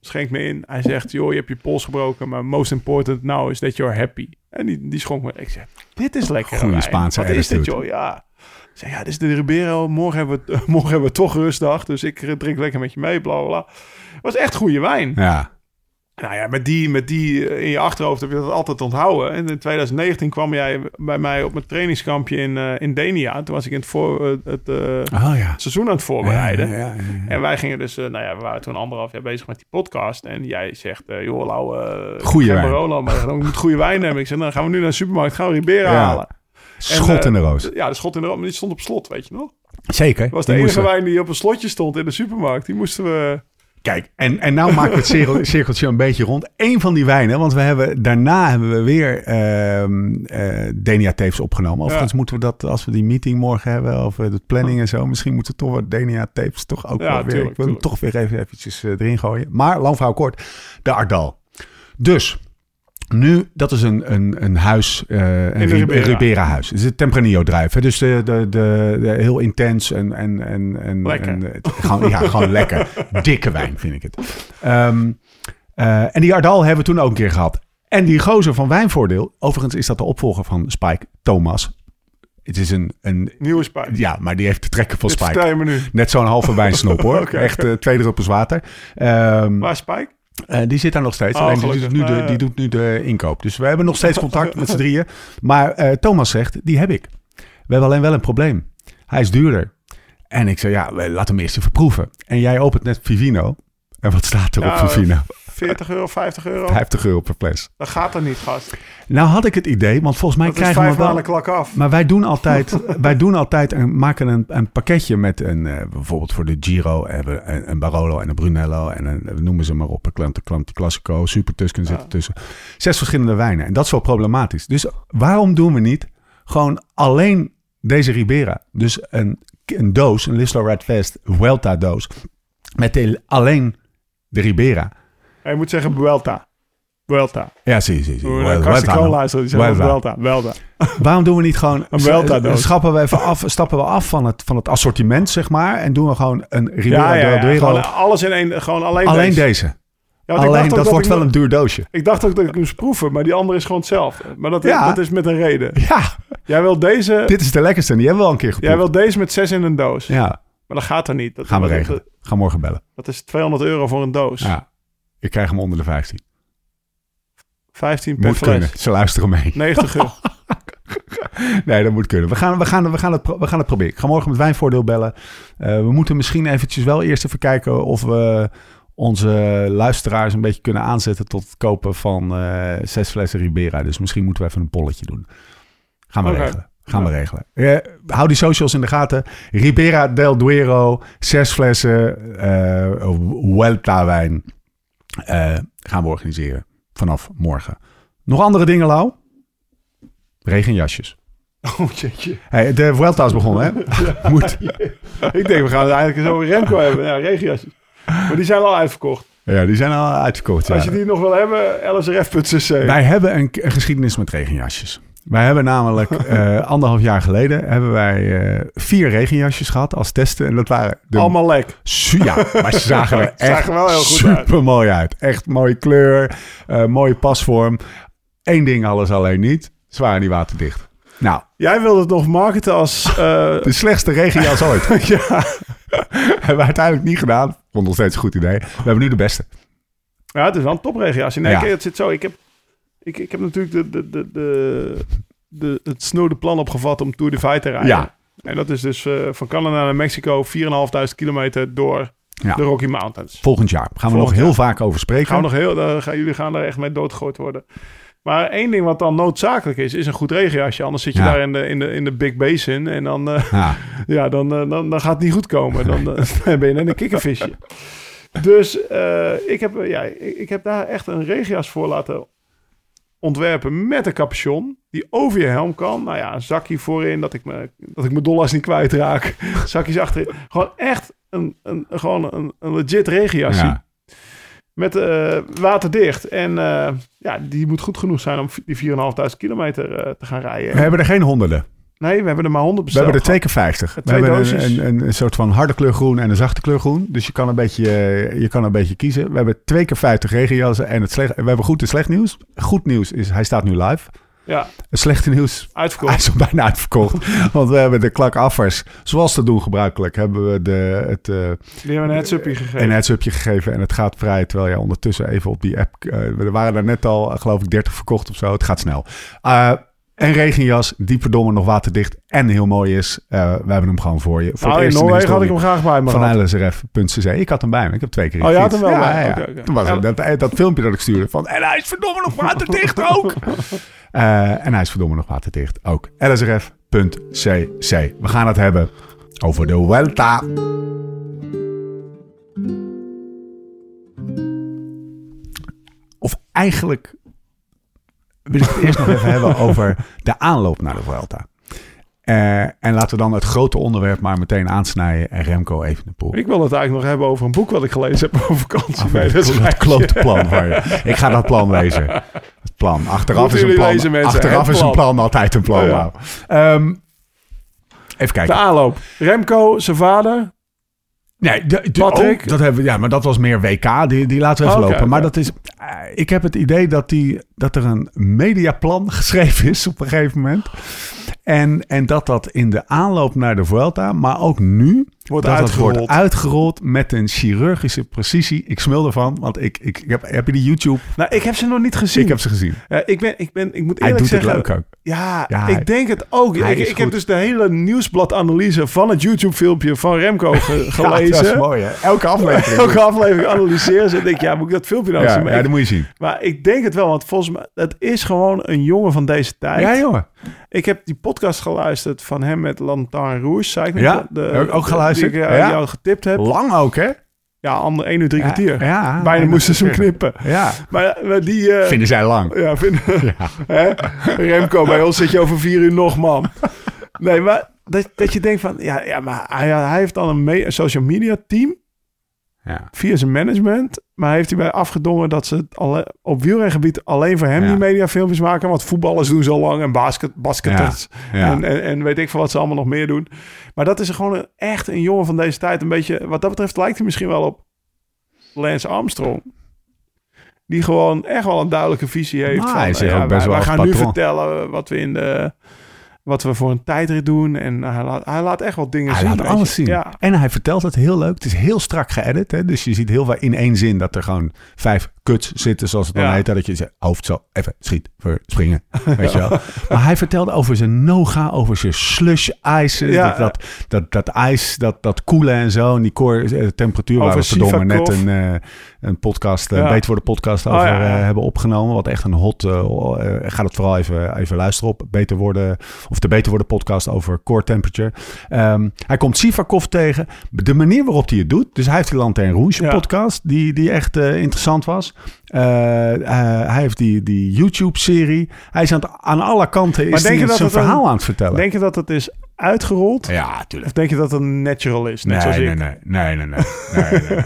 schenk me in. Hij zegt, joh, je hebt je pols gebroken, maar most important now is that you're happy. En die, die schonk me. Ik zeg, dit is lekker. Wijn. Spaanse Wat is dit, joh? Ja. Ik zeg, ja, dit is de Ribeiro. Morgen hebben we, [laughs] morgen hebben we toch rustdag. Dus ik eh, drink lekker met je mee, bla, bla, bla. Het was echt goede wijn. Ja. Nou ja, met die, met die eh, in je achterhoofd heb je dat altijd onthouden. En in 2019 kwam jij bij mij op mijn trainingskampje in, eh, in Denia. Toen was ik in het, voor, eh, het Oh ja. seizoen aan het voorbereiden. Ja, ja. En wij gingen dus, nou ja, we waren toen anderhalf jaar bezig met die podcast. En jij zegt, joh, Lau, Goeie wijn. Barolo, maar dan moet goede wijn hebben. Ik zeg, nou, dan gaan we nu naar de supermarkt, gaan we Ribera Ja. halen. Schot in de roos. Ja, de schot in de roos, maar die stond op slot, weet je nog? Zeker. Dat was de enige wijn die op een slotje stond in de supermarkt. Die moesten we... Kijk, en, en nou we het cirkel- [laughs] cirkeltje een beetje rond. Eén van die wijnen, want we hebben, daarna hebben we weer Denia tapes opgenomen. Overigens Ja. moeten we dat, als we die meeting morgen hebben over de planning en zo, misschien moeten we toch wat Denia tapes toch ook Ja, weer, tuurlijk, ik wil hem toch weer even eventjes eh, erin gooien. Maar lang verhaal kort, de Ardal. Dus, nu, dat is een, een, een huis, eh een Ribera. Ribera huis. Het is een Tempranillo hè. Dus de, de, de, de- heel intens en, en, en, en, Lekker. en het- gewoon, ja, gewoon [laughs] lekker. Dikke wijn vind ik het. Ehm, eh, en die Ardal hebben we toen ook een keer gehad. En die gozer van Wijnvoordeel, overigens is dat de opvolger van Spike, Thomas. Het is een, een Nieuwe spijt. ja, maar die heeft de trekken van Dit Spike. Net zo'n halve wijnsnop hoor. [laughs] Echt eh, twee druppels water. Ehm, Waar is Spike? Eh, die zit daar nog steeds. Oh, alleen die doet, nu de, die doet nu de inkoop. Dus we hebben nog steeds [laughs] contact met z'n drieën. Maar eh, Thomas zegt, die heb ik. We hebben alleen wel een probleem. Hij is duurder. En ik zei, ja, laat hem eerst even proeven. En jij opent net Vivino. En wat staat er op Ja, Vivino? 40 euro, 50 euro? 50 euro per fles. Dat gaat er niet, gast. Nou had ik het idee, want volgens mij Dat is krijgen vijf we wel... klak af. Maar wij doen altijd, [laughs] wij doen altijd een, maken een, een pakketje met een, eh, bijvoorbeeld voor de Giro hebben we een, een Barolo en een Brunello en een, noemen ze maar op, een Clanti Clanti Classico, Super Tusken zit Ja. ertussen. Zes verschillende wijnen en dat is wel problematisch. Dus waarom doen we niet gewoon alleen deze Ribera? Dus een, een doos, een Lislo Red Fest Vuelta doos, met de- alleen de Ribera. Je moet zeggen Vuelta. Vuelta. Ja, zie, zie, zie. Vuelta. luisteren, die zeggen Vuelta. Vuelta. Vuelta. Waarom doen we niet gewoon... Een Vuelta-doos. Stappen we even af, stappen we af van het, van het assortiment, zeg maar. En doen we gewoon een Ja, Ribera ja, ja. Gewoon alles in één. Gewoon alleen, Alleen deze. Ja, Alleen, dat wordt wel een duur doosje. Ik dacht ook dat ik moest proeven, maar die andere is gewoon hetzelfde. Maar dat, Ja. dat is met een reden. Ja, Jij wil deze, dit is de lekkerste. Die hebben we al een keer jij geproefd. wil deze met zes in een doos. Ja, Maar dat gaat er niet. Dat, gaan we regelen. Ga morgen bellen. Dat is 200 euro voor een doos. Ja. Ik krijg hem onder de 15. 15 per Moet fles. kunnen. Ze luisteren mee. 90 euro. [laughs] Nee, dat moet kunnen. We gaan, we gaan, we gaan, het, we gaan het proberen. Ik ga morgen met wijnvoordeel bellen. Eh, we moeten misschien eventjes wel eerst even kijken of we, onze luisteraars een beetje kunnen aanzetten tot het kopen van eh, zes flessen Ribera. Dus misschien moeten we even een polletje doen. Gaan we regelen. Gaan we regelen. Eh, hou die socials in de gaten. Ribera del Duero, zes flessen Vuelta wijn eh, gaan we organiseren vanaf morgen. Nog andere dingen, Lau? Regenjasjes. [laughs] Oh, jeetje. Hey, de Vuelta is begonnen, hè? [laughs] [laughs] Moet. Ik denk, we gaan het eigenlijk zo over Remco hebben. Ja, regenjasjes. Maar die zijn al uitverkocht. Ja, die zijn al uitverkocht. ja. Als je die nog wil hebben, lsrf.cc. Wij hebben een, een geschiedenis met regenjasjes. Wij hebben namelijk [laughs] eh, anderhalf jaar geleden hebben wij eh, vier regenjasjes gehad als testen. En dat waren de Allemaal lek. Ja, maar ze zagen er [laughs] Zagen echt er wel heel goed uit. super mooi uit. Echt mooie kleur, eh, mooie pasvorm. Eén ding alles alleen niet. Ze waren niet waterdicht. Nou, Jij wilde het nog marketen als... [laughs] de slechtste regenjas ooit. ja. hebben we uiteindelijk niet gedaan. Vond nog steeds een goed idee. We hebben nu de beste. ja, het is wel een topregenjasje. Nee, Ja. kijk, het zit zo. Ik heb, ik, ik heb natuurlijk de, de, de, de, de, het snode plan opgevat om Tour de Vijf te rijden. Ja. En dat is dus eh, van Canada naar Mexico 4.500 kilometer door Ja. de Rocky Mountains. Volgend jaar gaan we Volgend nog heel vaak over spreken. Gaan we nog heel, daar gaan, jullie gaan daar echt mee doodgegooid worden. Maar één ding wat dan noodzakelijk is, is een goed regenjasje. Anders zit je Ja. daar in de, in, de, in de Big Basin en dan, eh, Ja. [laughs] ja, dan, eh, dan, dan gaat het niet goed komen. Dan eh, [laughs] ben je net een kikkervisje. Dus ik, heb, ja, ik, ik heb daar echt een regenjas voor laten ontwerpen met een capuchon die over je helm kan. Nou ja, een zakje voorin, dat ik, me, dat ik mijn dollars niet kwijtraak. [laughs] Zakjes achterin. Gewoon echt een, een, gewoon een, een legit regenjasje. Ja. Met eh, waterdicht. En eh, ja, die moet goed genoeg zijn om die 4.500 kilometer eh, te gaan rijden. We hebben er geen honderden. Nee, we hebben er maar 100 We besteld. hebben er twee keer 50. We hebben een, een, een soort van harde kleur groen en een zachte kleur groen. Dus je kan een beetje, eh, je kan een beetje kiezen. We hebben twee keer 50 regenjassen en het slecht, we hebben goed en slecht nieuws. Goed nieuws is, hij staat nu live. Ja, Het slechte nieuws, hij uitverkocht. is al bijna uitverkocht. [laughs] Want we hebben de klakaffers, zoals te doen gebruikelijk, hebben we de, het, Die hebben een heads-upje gegeven. een heads-upje gegeven. En het gaat vrij, terwijl je ondertussen even op die app... eh, er waren er net al, geloof ik, 30 verkocht of zo. Het gaat snel. Een regenjas, die verdomme nog waterdicht en heel mooi is. Eh, we hebben hem gewoon voor je. Voor nou, in Noorwegen had ik hem graag bij me van lsrf.cc. Ik had hem bij me. Ik heb twee keer Oh, je had hem wel ja, bij? ja. Toen was Ja. het dat, dat filmpje dat ik stuurde van... En hij is verdomme nog waterdicht [laughs] ook. Eh, en hij is verdomme nog waterdicht ook. lsrf.cc. We gaan het hebben over de Vuelta. Of eigenlijk wil ik het eerst nog even hebben over de aanloop naar de Vuelta. Eh, en laten we dan het grote onderwerp maar meteen aansnijden en Remco even de poel. Ik wil het eigenlijk nog hebben over een boek wat ik gelezen heb over vakantie. Nee, dat, is dat klote plan van je. Ik ga dat plan lezen. Het plan. Achteraf is een plan. lezen, mensen. achteraf is een plan. altijd een plan. Ja. Ehm, even De kijken. aanloop. Remco, zijn vader. Nee, de, de- Patrick? oh, dat hebben, ja, maar dat was meer WK. Die, die laten we even Oh, lopen. Maar dat is, eh, ik heb het idee dat, die, dat er een mediaplan [laughs] geschreven is op een gegeven moment. En, en dat dat in de aanloop naar de Vuelta, maar ook nu, Wordt dat het uitgerold. wordt uitgerold met een chirurgische precisie. Ik smul ervan, want ik, ik, ik heb, heb je die YouTube? Nou, ik heb ze nog niet gezien. Ik heb ze gezien. Ik, ben, ik, ben, ik moet Hij eerlijk doet het zeggen... leuk ook. Ja, Ja, hij- ik denk het ook. hij Ik, heb dus de hele nieuwsbladanalyse van het YouTube-filmpje van Remco [laughs] ge- Ja, dat is gelezen. mooi hè? Elke aflevering. [laughs] Elke aflevering analyseren ze. En denk ja, moet ik dat filmpje nou ja, zien? Maar, ja, ik, dat moet je zien. maar ik denk het wel, want volgens mij... Het is gewoon een jongen van deze tijd. Ja, jongen. Ik heb die podcast geluisterd van hem met Lantaarn Rouge. Zei ik? Ja, de, ook de- geluisterd. Die ik eh, Ja. jou getipt heb. Lang ook, hè? Ja, ander 1 uur 3 kwartier. Ja, Bijna moesten ze hem knippen. Ja. Maar, maar die... eh, Vinden zij lang. Ja, vind, [laughs] Ja. hè? Remco, bij ons zit je over vier uur nog, man. Nee, maar dat, dat je denkt van... Ja, ja maar hij, hij heeft dan een, me- een social media team Ja. via zijn management. Maar heeft hij bij afgedongen dat ze het alle, op wielrengebied alleen voor hem Ja. die mediafilmpjes maken. Want voetballers doen zo lang en basket, basketters Ja. en, en, en weet ik veel wat ze allemaal nog meer doen. Maar dat is gewoon een, echt een jongen van deze tijd. Een beetje, wat dat betreft lijkt hij misschien wel op Lance Armstrong. Die gewoon echt wel een duidelijke visie heeft. Maar van, hij is ook best wij, wel wij gaan nu patroon. vertellen wat we in de, wat we voor een tijdrit doen. En hij laat, hij laat echt wat dingen Hij zien. laat weet alles je. zien. Ja, En hij vertelt het heel leuk. Het is heel strak geëdit. Hè? Dus je ziet heel veel in één zin dat er gewoon vijf kuts zitten, zoals het dan Ja. heet. Dat je zegt, hoofd zo, even schiet, verspringen. [laughs] Weet je wel. Maar hij vertelde over zijn noga, over zijn slush ijs. Dat, dat, dat, dat ijs, dat, dat koelen en zo. En die core eh, temperatuur waar Over we verdomme net een, eh, een podcast, eh, Ja. Beter Worden podcast Oh, over eh, hebben opgenomen. Wat echt een hot, eh eh, ga het vooral even, even luisteren op. Beter Worden, of de Beter Worden podcast over core temperature. Ehm, hij komt Sivakov tegen. De manier waarop hij het doet. Dus hij heeft die Lanterne Rouge Ja. podcast. Die, die echt eh, interessant was. Eh, eh, hij heeft die, die YouTube-serie. Hij is aan, het- aan alle kanten is denk hij je dat een- verhaal aan het vertellen. Denk je dat het is uitgerold? ja, tuurlijk. Of denk je dat het een natural is? Net Nee, zoals nee, ik. nee, nee, nee, nee, nee, nee,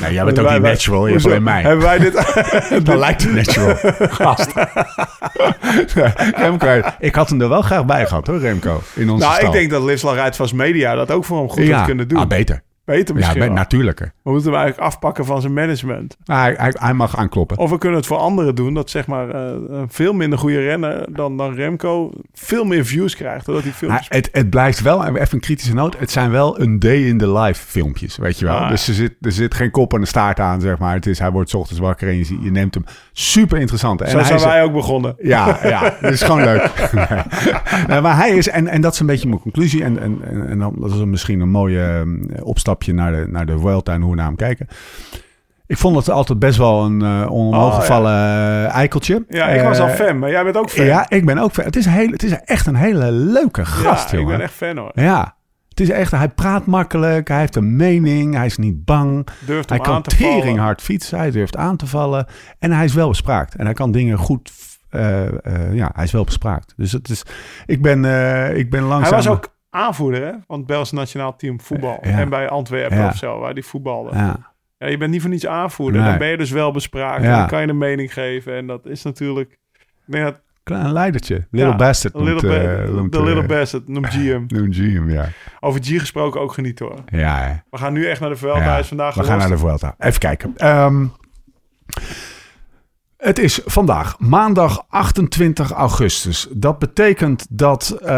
nee. Jij bent ook Wij- niet natural, je Hoezo? alleen mij. Hebben wij dit... [laughs] Dan lijkt het natural. Gast. [laughs] Remco, ik had hem er wel graag bij gehad hoor, Remco. In onze nou, stal. ik denk dat Rijdt Vast Media dat ook voor hem goed ja. had kunnen doen. Ah, beter. Beter Ja, misschien be- wel. natuurlijker. We moeten hem eigenlijk afpakken van zijn management. Hij, hij, hij mag aankloppen. Of we kunnen het voor anderen doen. Dat zeg maar eh, veel minder goede renner dan, dan Remco veel meer views krijgt. Doordat hij filmpjes... het, het blijft wel, en even een kritische noot, het zijn wel een day in the life filmpjes, weet je wel. Ah, dus er zit, er zit geen kop en een staart aan, zeg maar. Het is, hij wordt 's ochtends wakker en je, je neemt hem super interessant. En Zo zijn wij ook begonnen. Ja, ja, [laughs] dat is gewoon leuk. Nee. Maar hij is, en, en dat is een beetje mijn conclusie. En, en, en, en dan, dat is misschien een mooie eh, opstapje naar de, naar de Vuelta en hoe we naar hem kijken. Ik vond het altijd best wel een uh, omhoog Oh, gevallen eh, eikeltje. Ja, ik was al Eh, fan, maar jij bent ook fan. Ja, ik ben ook fan. Het is, hele, het is echt een hele leuke gast, Ja, ik jongen. ben echt fan hoor. Ja, het is echt, hij praat makkelijk, hij heeft een mening, hij is niet bang. Durft Hij kan tering hard fietsen, hij durft aan te vallen. En hij is wel bespraakt. En hij kan dingen goed... ja, hij is wel bespraakt. Dus het is... Ik ben, ik ben langzaam... Hij was ook aanvoerder hè, van het Belgisch nationaal team voetbal. Ja. En bij Antwerpen Ja. of zo, waar die voetbalde. Ja, Ja, je bent niet voor niets aanvoerder. Nee. Dan ben je dus wel bespraakt. Ja. En dan kan je een mening geven. En dat is natuurlijk... Denk dat klein leidertje. Little Ja, bastard little noemt, eh, noemt, de little eh, bastard noemt GM. [laughs] noemt GM, ja. Over G gesproken ook genieten hoor. Ja. We gaan nu echt naar de Vuelta. Ja, vandaag we gaan naar de Vuelta. Even kijken. Ehm, het is vandaag maandag 28 augustus. Dat betekent dat eh,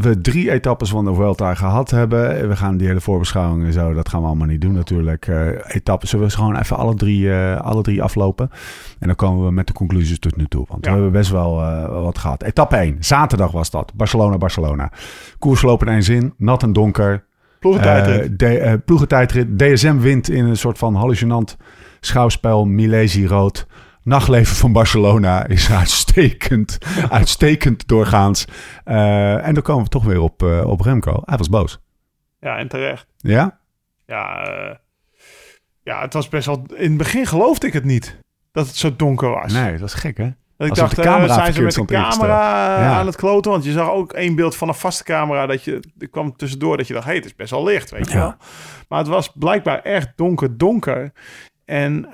we drie etappes van de Vuelta gehad hebben. We gaan die hele voorbeschouwing en zo, dat gaan we allemaal niet doen natuurlijk. Eh etappes, zullen we gewoon even alle drie, eh, alle drie aflopen. En dan komen we met de conclusies tot nu toe. Want Ja. we hebben best wel wat gehad. Etappe 1, zaterdag was dat. Barcelona-Barcelona. Koers lopen in één zin, nat en donker. Ploegentijdrit. De, ploegentijdrit. DSM wint in een soort van hallucinant schouwspel. Milesi rood. Nachtleven van Barcelona is uitstekend. [laughs] uitstekend doorgaans. Eh, en dan komen we toch weer op, eh, op Remco. Hij was boos. ja, en terecht. Ja? Ja, eh, ja, het was best wel... In het begin geloofde ik het niet. Dat het zo donker was. Nee, dat is gek hè? Dat ik dacht, de camera zijn ze met de ingesteld. camera Ja. aan het kloten? Want je zag ook één beeld van een vaste camera. Dat je, er kwam tussendoor dat je dacht, hé, hey, het is best wel licht, weet je Ja. wel. Maar het was blijkbaar echt donker, donker. En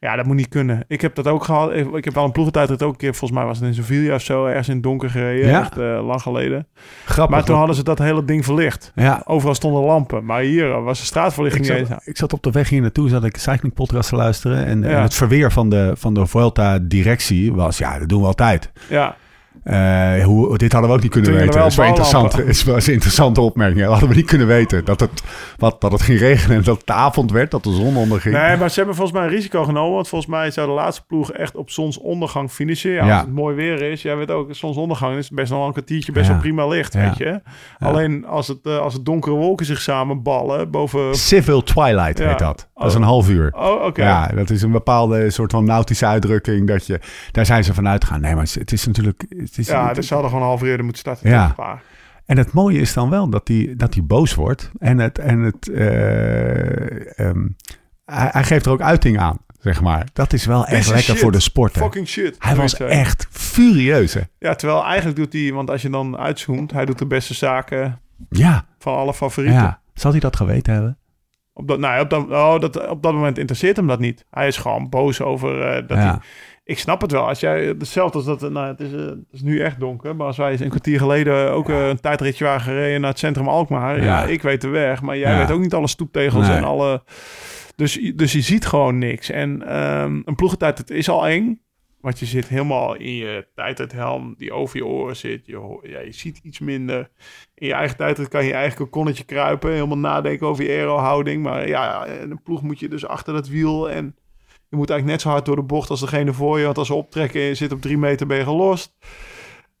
ja, dat moet niet kunnen. Ik heb dat ook gehad. Ik ik heb wel een ploegentijdrit ook een keer, volgens mij was het in Sevilla of zo, ergens in het donker gereden. Ja. Echt eh, lang geleden. Grappig. Maar toen hadden ze dat hele ding verlicht. Ja, Overal stonden lampen. Maar hier eh, was de ik straatverlichting niet eens zat, aan. ik zat op de weg hier naartoe, zat ik Cycling Podcast te luisteren. En, en het verweer van de, van de Vuelta directie was, ja, dat doen we altijd. Ja, Eh, hoe, dit hadden we ook niet kunnen Toen weten. Dat is wel interessant. [laughs] is wel een interessante opmerking. Dat hadden we niet kunnen weten. Dat het, wat, dat het ging regenen en dat het de avond werd, dat de zon onderging. Nee, maar ze hebben volgens mij een risico genomen. Want volgens mij zou de laatste ploeg echt op zonsondergang finishen. Ja, Ja. Als het mooi weer is. Jij weet ook, zonsondergang is best wel een kwartiertje best Ja. wel prima licht, weet je. Alleen als het, eh, als het donkere wolken zich samenballen boven... Civil Twilight heet dat. Dat is Oh. een half uur. Oh, oké. Ja, dat is een bepaalde soort van nautische uitdrukking. Dat je, daar zijn ze van uitgegaan. Nee, maar het is- natuurlijk... Het is, Ja, het- dus ze hadden gewoon een half uur moeten starten. Ja. En het mooie is dan wel dat hij, dat hij boos wordt. En, het, en het, eh, ehm, hij, hij geeft er ook uiting aan, zeg maar. Dat is wel echt is lekker shit. voor de sport. hè. Fucking shit. Hij was echt furieus. Hè? Ja, terwijl eigenlijk doet hij... Want als je dan uitzoomt, hij doet de beste zaken Ja, van alle favorieten. ja. Zal hij dat geweten hebben? Op dat, nou, op, dat, oh, dat, op dat moment interesseert hem dat niet. Hij is gewoon boos over eh, dat ja. hij... Ik snap het wel. Als jij hetzelfde als dat, nou, het is, eh, het is nu echt donker, maar als wij een kwartier geleden ook eh, een tijdritje waren gereden naar het centrum Alkmaar, ja, Ja. ik weet de weg, maar jij Ja. weet ook niet alle stoeptegels Nee. en alle. Dus, dus je ziet gewoon niks. En ehm, een ploegentijd, het is al eng. Want je zit helemaal in je tijdrithelm die over je oren zit. Je, ja, je ziet iets minder. In je eigen tijdrit kan je eigen kokonnetje kruipen. Helemaal nadenken over je aerohouding. Maar ja, een ploeg moet je dus achter dat wiel. En je moet eigenlijk net zo hard door de bocht als degene voor je. Want als ze optrekken en je zit op drie meter ben je gelost.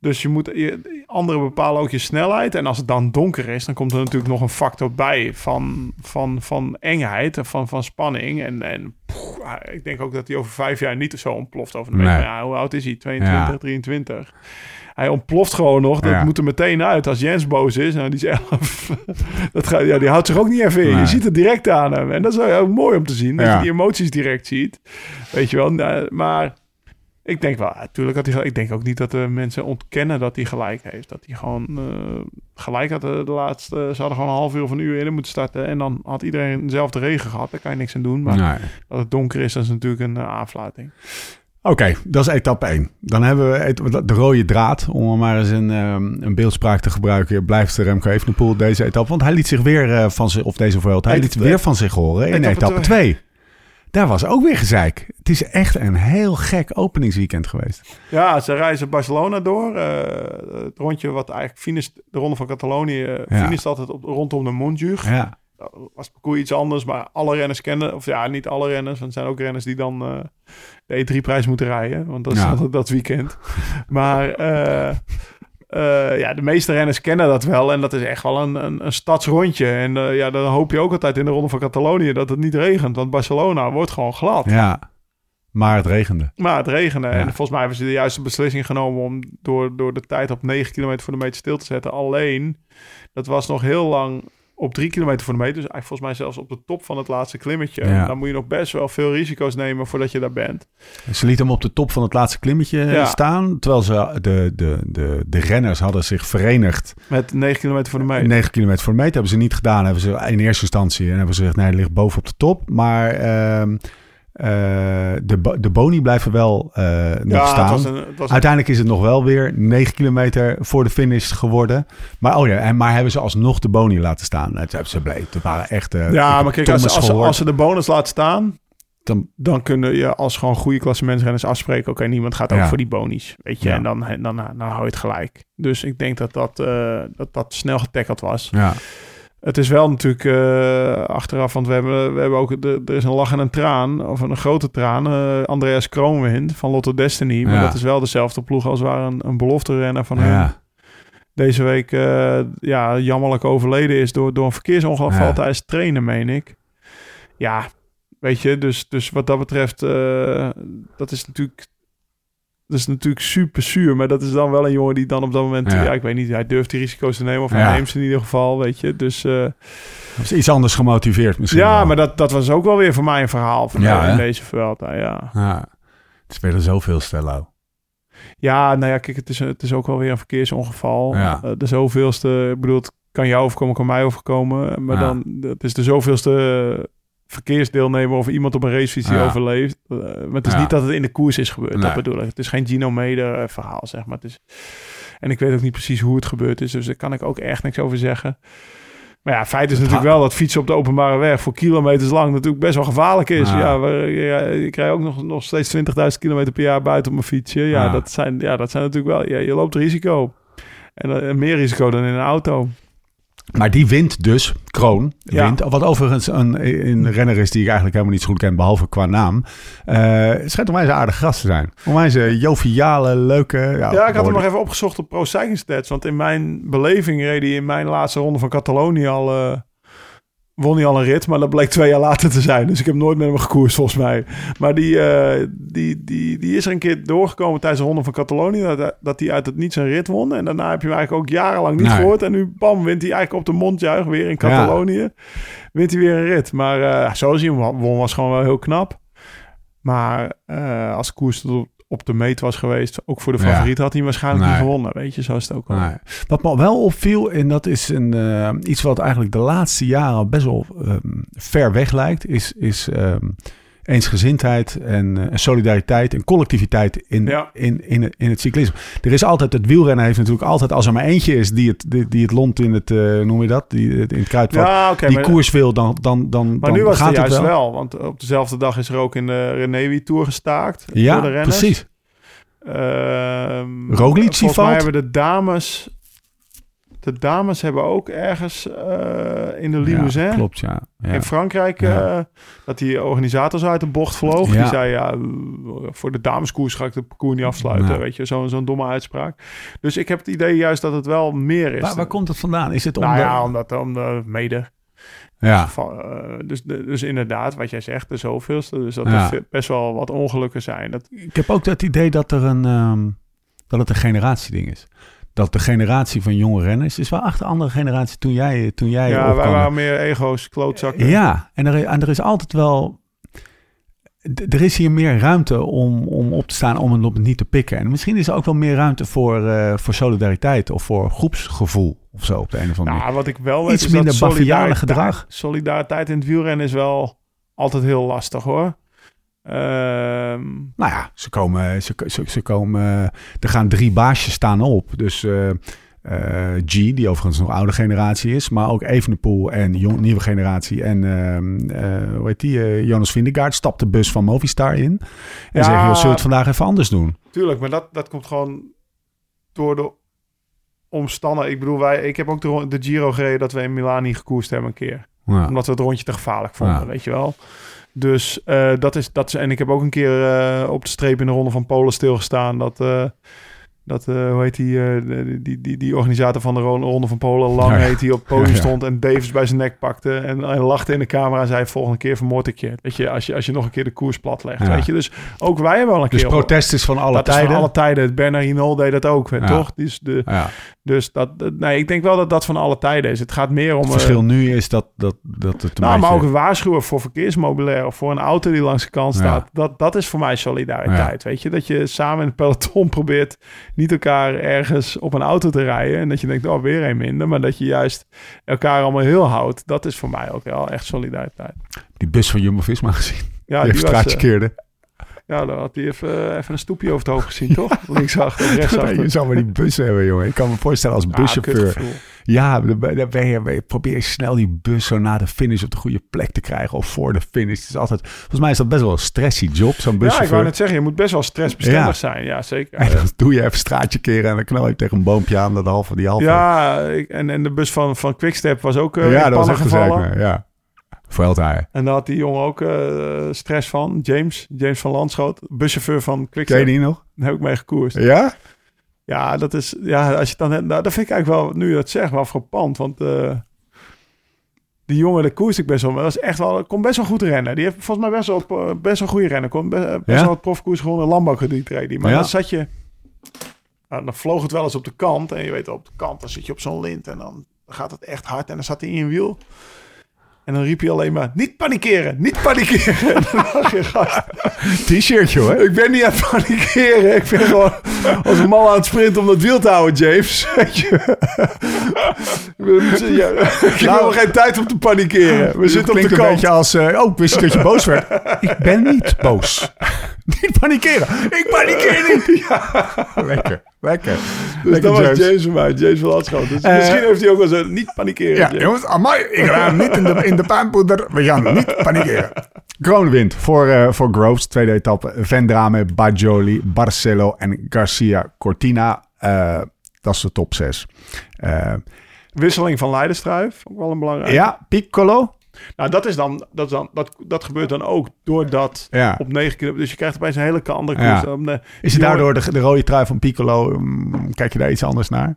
Dus je moet, je, anderen bepalen ook je snelheid. En als het dan donker is, dan komt er natuurlijk nog een factor bij van, van, van engheid en van, van spanning. En, en poeh, ik denk ook dat hij over vijf jaar niet zo ontploft over de. Nee. Ja, hoe oud is hij? 22, Ja. 23. Hij ontploft gewoon nog. Dat Ja. moet er meteen uit. Als Jens boos is, nou, die is 11. [laughs] dat gaat, ja, die houdt zich ook niet even in. Nee. Je ziet het direct aan hem. En dat is heel mooi om te zien. Dat je die emoties direct ziet. Weet je wel. Nou, Maar ik denk wel, natuurlijk had hij. Ik denk ook niet dat de mensen ontkennen dat hij gelijk heeft. Dat hij gewoon eh, gelijk had de, de laatste. Ze hadden gewoon een half uur of een uur eerder moeten starten. En dan had iedereen dezelfde regen gehad. Daar kan je niks aan doen. Maar Nee. dat het donker is, dat is natuurlijk een eh, aanfluiting. Oké, dat is etappe 1. Dan hebben we de rode draad, om maar eens een, ehm, een beeldspraak te gebruiken. Blijft Remco Evenepoel deze etappe. Want hij liet zich weer eh, van zich, of deze Vuelta, hij liet weer van zich horen in Etappe etappe 2. Daar was ook weer gezeik. Het is echt een heel gek openingsweekend geweest. Ja, ze reizen Barcelona door. eh, het rondje wat eigenlijk finish, de ronde van Catalonië, eh, Ja. finisht altijd op, rondom de Montjuïc. Ja, Dat was het parcours iets anders, maar alle renners kennen, of ja, niet alle renners, want er zijn ook renners die dan eh, de E3-prijs moeten rijden, want dat is Ja. altijd dat weekend. maar eh, ja, de meeste renners kennen dat wel en dat is echt wel een, een, een stadsrondje. En eh, ja, dan hoop je ook altijd in de ronde van Catalonië dat het niet regent, want Barcelona wordt gewoon glad. ja. Maar het regende. Maar het regende. Ja. En volgens mij hebben ze de juiste beslissing genomen om door, door de tijd op 9 kilometer voor de meter stil te zetten. Alleen, dat was nog heel lang op 3 kilometer voor de meter. Dus eigenlijk volgens mij zelfs op de top van het laatste klimmetje. Ja. Dan moet je nog best wel veel risico's nemen voordat je daar bent. Ze liet hem op de top van het laatste klimmetje eh, Ja. staan. Terwijl ze, de, de, de, de renners hadden zich verenigd. Met 9 kilometer voor de meter. 9 kilometer voor de meter hebben ze niet gedaan. Hebben ze in eerste instantie en hebben ze gezegd, nee, het ligt boven op de top. Maar ehm, eh, de, bo- de boni blijven wel eh, nog ja, staan. het was een, het was een- Uiteindelijk is het nog wel weer 9 kilometer voor de finish geworden. Maar, oh ja, en, maar hebben ze alsnog de boni laten staan? Het, ze bleef, het waren echt. eh, ja, maar kijk, als, als, ze de bonus laat staan, Dan- dan kunnen je als gewoon goede klassementsrenners afspreken. Oké, niemand gaat ook Ja. voor die bonies. Weet je, Ja. en dan, dan, dan, dan hou je het gelijk. Dus ik denk dat dat, eh, dat, dat snel getackeld was. ja, Het is wel natuurlijk eh, achteraf, want we hebben, we hebben ook, de, er is een lach en een traan, of een grote traan. eh, Andreas Kroonwind van Lotto Destiny. Maar Ja. dat is wel dezelfde ploeg als waar een, een belofte renner van hem ja, deze week eh, ja, jammerlijk overleden is door, door een verkeersongeval Ja. tijdens trainen, meen ik. Ja, weet je, dus, dus wat dat betreft, dat is natuurlijk... Dat is natuurlijk super zuur, maar dat is dan wel een jongen die dan op dat moment... Ja. Ja, ik weet niet, hij durft die risico's te nemen of hij Ja. neemt ze in ieder geval, weet je. Dus was iets anders gemotiveerd misschien. ja, wel. maar dat, dat was ook wel weer voor mij een verhaal van Ja, in deze Vuelta, ja. Ja, het spelen zoveel Stello. Ja, nou ja, kijk, het is, het is ook wel weer een verkeersongeval. Ja. Eh, de zoveelste, ik bedoel, het kan jou overkomen, kan mij overkomen. Maar Ja. dan, het is de zoveelste verkeersdeelnemer of iemand op een racefiets die Ja. overleeft. Eh, maar het is Ja. niet dat het in de koers is gebeurd, Nee. dat bedoel ik. Het is geen Gino Meder eh, verhaal, zeg maar. Het is, en ik weet ook niet precies hoe het gebeurd is, dus daar kan ik ook echt niks over zeggen. Maar ja, feit is natuurlijk wel dat fietsen op de openbare weg voor kilometers lang natuurlijk best wel gevaarlijk is. Ja. Ja, ja, ik rij ook nog, nog steeds 20.000 kilometer per jaar buiten op mijn fietsje. Ja, Ja. Dat, zijn, ja dat zijn natuurlijk wel... Ja, je loopt risico. En eh, meer risico dan in een auto. Maar die wint dus, Kroon, Ja. wint. Wat overigens een, een renner is die ik eigenlijk helemaal niet zo goed ken, behalve qua naam. Eh het schijnt onwijs een aardig gast te zijn. Onwijs een joviale, leuke... Ja, Ja, ik had hem nog even opgezocht op Pro Cycling Stats. Want in mijn beleving reed hij in mijn laatste ronde van Catalonië al... eh, won hij al een rit, maar dat bleek twee jaar later te zijn. Dus ik heb nooit met hem gekoerst, volgens mij. Maar die, eh, die, die, die is er een keer doorgekomen tijdens de ronde van Catalonië... dat, dat hij uit het niets een rit won. En daarna heb je hem eigenlijk ook jarenlang niet Nee. gehoord. En nu, bam, wint hij eigenlijk op de mondjuich weer in Catalonië. Wint hij weer een rit. Maar eh zoals hij hem won, was gewoon wel heel knap. Maar eh, als koers tot op, de meet was geweest, ook voor de Ja. favoriet, had hij waarschijnlijk Nee. niet gewonnen. Weet je, zo is het ook. Nee. Wat me wel opviel, en dat is een, eh, iets wat eigenlijk de laatste jaren best wel ehm, ver weg lijkt, is, is ehm, eensgezindheid en eh, solidariteit en collectiviteit in, Ja. in, in, het- in het cyclisme. Er is altijd, het wielrennen heeft natuurlijk altijd, als er maar eentje is die het, die, die het lont in het, eh, noem je dat, die het in het kruidvat, Ja, die maar, koers wil, dan, dan, dan, maar dan nu was gaat het het juist wel. wel. Want op dezelfde dag is er ook in de Renewi Tour gestaakt. Ja, door de renners. precies. Ehm, Roglic Volgens mij valt? hebben de dames... De dames hebben ook ergens eh, in de Limousin... Ja, klopt, ja. ja. In Frankrijk, Ja. eh, dat die organisator zo uit de bocht vloog. Die zei, ja, voor de dameskoers ga ik de parcours niet afsluiten. Weet je, zo'n zo'n domme uitspraak. Dus ik heb het idee juist dat het wel meer is. Waar, waar komt het vandaan? Is het om nou de- ja, omdat om de mede. ja. Van, eh, dus, dus inderdaad, wat jij zegt, de zoveelste. Dus dat Ja. er best wel wat ongelukken zijn. Dat, Ik heb ook het idee dat er een ehm, dat het een generatieding is. Dat de generatie van jonge renners is wel achter andere generatie toen jij toen jij ja, wij opkwam. waren meer ego's, klootzakken. Ja, en er, en er is altijd wel. Er is hier meer ruimte om, om op te staan, om het op niet te pikken. En misschien is er ook wel meer ruimte voor, eh, voor solidariteit of voor groepsgevoel of zo op de een of andere manier. Nou, wat ik wel weet Iets is dat minder solidariteit- gedrag. Solidariteit in het wielrennen is wel altijd heel lastig hoor. Ehm, Nou ja, ze komen, ze, ze, ze komen, er gaan drie baasjes staan op. Dus eh, eh, G, die overigens nog oude generatie is, maar ook Evenepoel en jong, nieuwe generatie. En eh, hoe heet die, eh, Jonas Vingegaard stapt de bus van Movistar in. En Ja. zegt, joh, zullen we het vandaag even anders doen? Tuurlijk, maar dat, dat komt gewoon door de omstandigheden. Ik bedoel, wij, ik heb ook de, de Giro gereden dat we in Milaan niet gekoerst hebben een keer. Ja. Omdat we het rondje te gevaarlijk vonden, Ja. weet je wel. Dus eh, dat, is, dat is... En ik heb ook een keer eh, op de streep in de Ronde van Polen stilgestaan. Dat... dat, eh, hoe heet die, eh, die, die, die, die organisator van de Ron- Ronde van Polen, Lang Ja, heet, die op het podium Ja, ja. stond en Davis bij zijn nek pakte en lachte in de camera en zei, volgende keer vermoord ik je. Weet je, als je, als je nog een keer de koers plat legt, weet je. Dus ook wij hebben wel een Dus keer... protest is van alle dat is tijden. van alle tijden. Bernard Hinault deed dat ook, toch? Dus, de, dus dat, nee, ik denk wel dat dat van alle tijden is. Het gaat meer om... Het eh, verschil nu is dat, dat, dat het nou, maar ook een waarschuwen voor verkeersmobilair of voor een auto die langs de kant staat. Dat, dat is voor mij solidariteit. Weet je, dat je samen in het peloton probeert niet elkaar ergens op een auto te rijden. En dat je denkt, oh, weer een minder. Maar dat je juist elkaar allemaal heel houdt. Dat is voor mij ook wel echt solidariteit. die bus van Jumbo-Visma gezien. Ja, die straatje eh, keerde. Ja, dan had hij even, even een stoepje over het hoofd gezien, toch? [laughs] Linksachter, rechtsachter. je zou maar die bus hebben, jongen. Ik kan me voorstellen als buschauffeur. Ja, dan ben, je, probeer je snel die bus zo na de finish op de goede plek te krijgen. Of voor de finish. Het is altijd, volgens mij is dat best wel een stressy job, zo'n Ja, ik buschauffeur. wou net zeggen, je moet best wel stressbestendig Ja. zijn. Ja, zeker. [laughs] en dan doe je even straatje keren en dan knal je tegen een boompje aan. Dat halve die halve. Ja, en, en de bus van, van Quickstep was ook uh, ja dat was echt gevallen. Ja. Vuelta. En daar had die jongen ook eh, stress van. James, James van Landschoot, buschauffeur van Ken Quickstep. je die nog? Daar heb ik mee gekoerst. Ja? Ja, dat is, ja, als je dan, nou, dat vind ik eigenlijk wel, nu je dat zegt, wel frappant. Want eh, die jongen, de koers ik best wel, dat is echt wel, kon best wel goed rennen. Die heeft volgens mij best wel, eh, best wel goede rennen. Kon be- best Ja? wel het profkoers gewonnen, reed die. Maar Ja. dan zat je, nou, dan vloog het wel eens op de kant. En je weet, op de kant, dan zit je op zo'n lint en dan gaat het echt hard. En dan zat hij in een wiel. En dan riep hij alleen maar, niet panikeren, niet panikeren. [laughs] En dan dacht je, gast, T-shirtje hoor. ik ben niet aan het panikeren. Ik ben gewoon als een man aan het sprinten om dat wiel te houden, James. [laughs] Je. Ja, [laughs] ik heb helemaal geen tijd om te panikeren. We zitten op de klinkt een kant. beetje als... eh, oh, wist niet dat je boos werd. ik ben niet boos. niet panikeren. Ik panikeer niet. Lekker. Lekker. Dus Lekker, dat was James. Voor mij, James van. Dus Eh, misschien heeft hij ook wel zo, niet panikeren. Ja, James. jongens, amai, ik ga [laughs] niet in de, in de puinpoeder. We gaan niet panikeren. Kroon wint voor, eh, voor Groves, tweede etappe. Vendrame, Bajoli, Barcelo en Garcia Cortina. Eh, dat is de top 6. Wisseling van Leidenstruif, ook wel een belangrijk. ja, Piccolo. Nou, dat, is dan, dat, is dan, dat, dat gebeurt dan ook doordat Ja. op 9 kilometer... Dus je krijgt opeens een hele andere Ja. koers. Op de- Is het daardoor de, de rode trui van Piccolo? mm, Kijk je daar iets anders naar?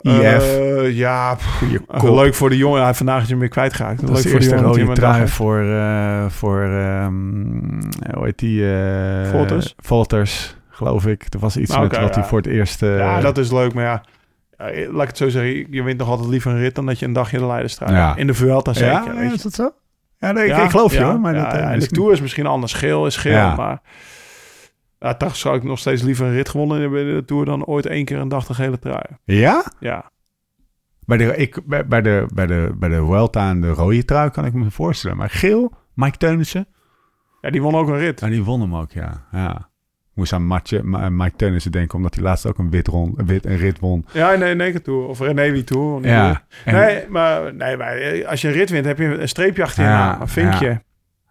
jongen- IF. Eh, ja, pff, leuk voor de jongen. Hij vandaag is hem weer kwijtgeraakt. Dat leuk voor de jongen rode trui voor, eh, voor ehm, hoe heet die? eh Volters? Volters, geloof ik. Er was iets Nou, met wat hij ja. voor het eerst... eh, Ja, dat is leuk, maar ja. Ja, Laat ik het zo zeggen. Je wint nog altijd liever een rit dan dat je een dagje de Leidenstraat. Ja. In de Vuelta zeker. ja, weet je. is dat zo? Ja, nee, ik- Ja, ik geloof je hoor. Maar ja, dat, eh, ja, en is de Tour is misschien anders. Geel is geel, Ja. maar... Ja, toch zou ik nog steeds liever een rit gewonnen hebben in de Tour... dan ooit één keer een dag de gele trui. Ja? Ja. Bij de, ik, bij, bij de, bij, de, bij de Vuelta en de rode trui kan ik me voorstellen. Maar geel, Mike Teunissen, ja, die won ook een rit. ja, die won hem ook, ja. ja. Moest aan Matje, Ma- Mike Teunissen denken, omdat hij laatst ook een, wit ron, een, wit, een rit won. Ja, nee, nee, Tour. Of René wie die Ja. En- Nee, maar, nee, maar als je een rit wint, heb je een streepje achter je Ja. Een vinkje.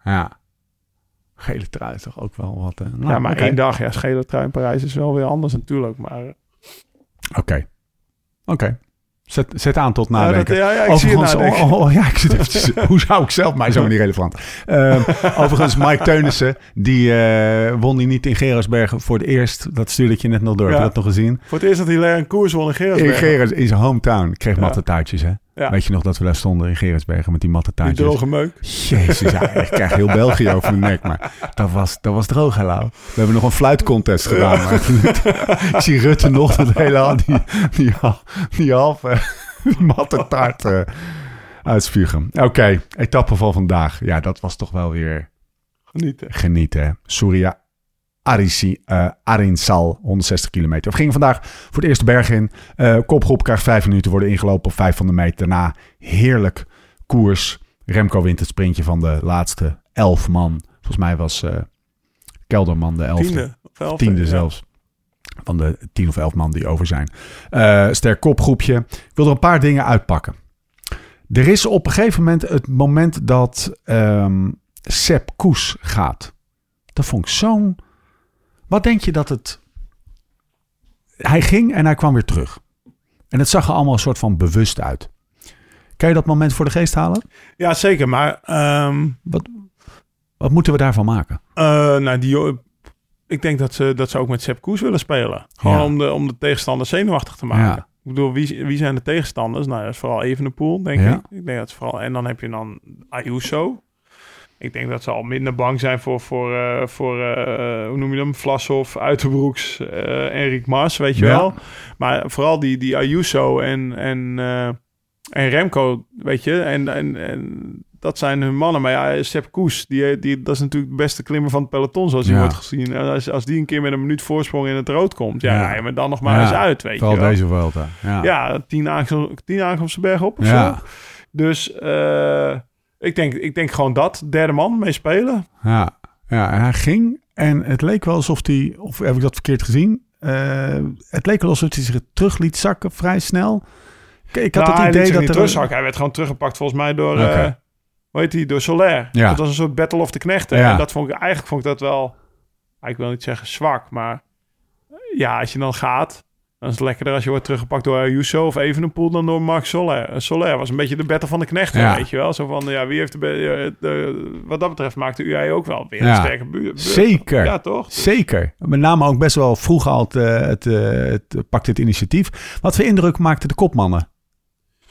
Ja. Gele trui is toch ook wel wat... eh, nou, ja, maar één dag, ja, schele trui in Parijs is wel weer anders natuurlijk. Maar eh, Oké. Oké. Zet, zet aan tot ja, nadenken. dat- ja, ja, ik zie het Overigens, nadenken. oh, oh, ja, ik zit eventjes, [laughs] hoe zou ik zelf mij zo niet relevant. Ehm, overigens, Mike Teunissen, die eh, won die niet in Gerardsbergen voor het eerst. Dat stuurde ik je net nog door. Heb je dat nog gezien? Voor het eerst dat hij een koers won in In Gerardsbergen. Gerards, in zijn hometown. Kreeg Ja. matte taartjes, hè? Ja. Weet je nog dat we daar stonden in Gerardsbergen met die matte Die taartjes? droge meuk. Jezus, ja, ik krijg heel België over de nek. Maar dat was, dat was droog, hello. We hebben nog een fluitcontest gedaan. Maar [laughs] ik zie Rutte nog dat hele die, die, die halve matte taart eh, uitspugen. Oké, etappe van vandaag. Ja, dat was toch wel weer Genieten. genieten. Surya Arisi, eh, Arinsal, 160 kilometer. We gingen vandaag voor het eerst de berg in. Eh kopgroep krijgt vijf minuten, worden ingelopen op vijf van de meter. Daarna heerlijk koers. Remco wint het sprintje van de laatste elf man. Volgens mij was eh, Kelderman de elfde. Tiende. Elfde, Tiende ja. zelfs. Van de tien of elf man die over zijn. Sterk kopgroepje. Ik wil er een paar dingen uitpakken. Er is op een gegeven moment het moment dat ehm Sepp Koes gaat. Dat vond ik zo'n... Wat denk je dat het... Hij ging en hij kwam weer terug. En het zag er allemaal een soort van bewust uit. Kan je dat moment voor de geest halen? Ja, zeker. Maar ehm, Wat moeten we daarvan maken? eh, nou, die, ik denk dat ze, dat ze ook met Sepp Koes willen spelen. Gewoon Ja. om, de, om de tegenstander zenuwachtig te maken. Ja. Ik bedoel, wie, wie zijn de tegenstanders? Nou, dat is vooral Evenepoel, denk Ja. ik. Ik denk dat vooral... En dan heb je dan Ayuso. Ik denk dat ze al minder bang zijn voor, voor, eh, voor eh, hoe noem je hem? Vlasov, Uiterbroeks, eh Enric Mars, weet je Ja. wel. Maar vooral die, die Ayuso en, en, eh, en Remco, weet je. En, en, en dat zijn hun mannen. Maar ja, Sepp Koes, die, die, dat is natuurlijk de beste klimmer van het peloton, zoals hij Ja. wordt gezien. En Als, als die een keer met een minuut voorsprong in het rood komt, ja, Ja. rij je me dan nog maar Ja. eens uit, weet je wel. deze Vuelta. Ja. Ja, tien, aankom, tien aankomsten berg op of zo. Dus eh, ik, denk, ik denk gewoon dat. Derde man mee spelen. Ja, ja, en hij ging en het leek wel alsof hij, of heb ik dat verkeerd gezien? Eh, het leek wel alsof hij zich terug liet zakken vrij snel. Ik, ik had Nou, hij het idee dat er... terugzakken. Hij werd gewoon teruggepakt volgens mij door... eh Oké. hoe heet die? Door Soler. Ja. Dat was een soort battle of the knechten. Ja. En dat vond ik... Eigenlijk vond ik dat wel... Ik wil niet zeggen zwak, maar... Ja, als je dan gaat... Dan is het lekkerder als je wordt teruggepakt door Ayuso of Evenepoel dan door Max Soler. Eh, Soler was een beetje de battle van de knechten, Ja. weet je wel. Zo van, ja, wie heeft de, eh, de... Wat dat betreft maakte UAE ook wel weer Ja. een sterke buurt. Zeker. Ja, toch? Zeker. Met name ook best wel vroeg al het, eh, het, het pakte het initiatief. Wat voor indruk maakten de kopmannen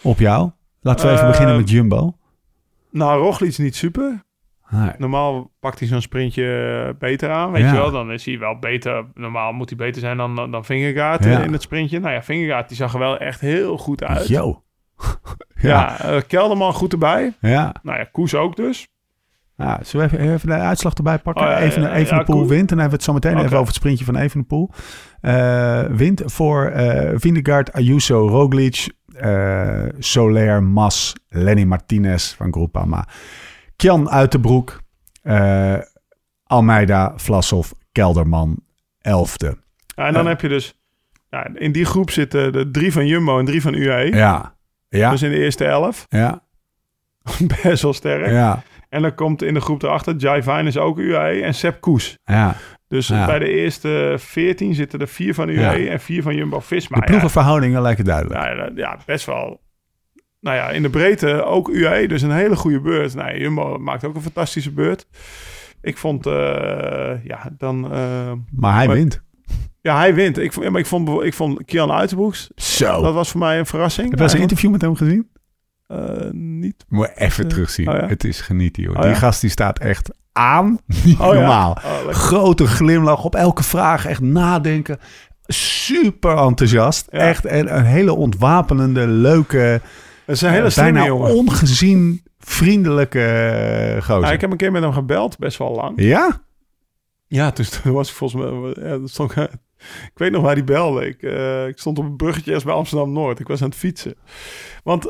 op jou? Laten we even beginnen met Jumbo. Nou, Roglic niet super. Nee. Normaal pakt hij zo'n sprintje eh, beter aan, weet Ja. je wel. Dan is hij wel beter. Normaal moet hij beter zijn dan, dan, dan Vingegaard Ja. in, het sprintje. Nou ja, Vingegaard die zag er wel echt heel goed uit. Yo. [laughs] ja. Ja, eh, Kelderman goed erbij. Ja. Nou ja, Koes ook dus. Ja, zullen we even, even de uitslag erbij pakken? Oh, ja, even ja, Evenepoel ja, wint. En dan hebben we het zo meteen even over het sprintje van Evenepoel. Eh wint voor eh Vingegaard, Ayuso, Roglic, eh, Soler, Mas, Lenny Martinez van Groupama. Kjan Uitenbroek, eh Almeida, Vlasov, Kelderman, elfde. Ja, en dan Ja. heb je dus... Ja, in die groep zitten de drie van Jumbo en drie van UAE. Ja, ja, Dus in de eerste elf. ja, [laughs] Best wel sterk. ja, En dan komt in de groep erachter... Jai Vine is ook UAE en Sepp Koes. ja. Dus Ja. bij de eerste veertien zitten er vier van UAE en vier van Jumbo-Visma. De Ja, ploegenverhoudingen lijken duidelijk. Nou ja, ja, best wel. Nou ja, in de breedte ook UAE, dus een hele goede beurt. Nou, ja, Jumbo maakt ook een fantastische beurt. Ik vond, eh, ja, dan... eh, Maar hij Maar- wint. ja, hij wint. Ik, vond- ja, maar ik vond, ik vond Kian Uitenbroeks, Zo. dat was voor mij een verrassing. Heb je een interview met hem gezien? Eh, niet. Moet even terugzien. oh ja? Het is genieten, joh. Oh Die ja? gast die staat echt aan. [laughs] Niet Oh ja? normaal. Oh, lekker. Grote glimlach op elke vraag. Echt nadenken. Super enthousiast. Ja. Echt en een hele ontwapenende, leuke, Dat is een hele eh, slimme jongen. ongezien vriendelijke eh, gozer. Nou, ik heb een keer met hem gebeld, best wel lang. Ja? Ja, dus [laughs] toen was ik volgens mij... Ja, stond, [laughs] ik weet nog waar die belde. Ik, eh, ik stond op een bruggetje bij Amsterdam-Noord. Ik was aan het fietsen. Want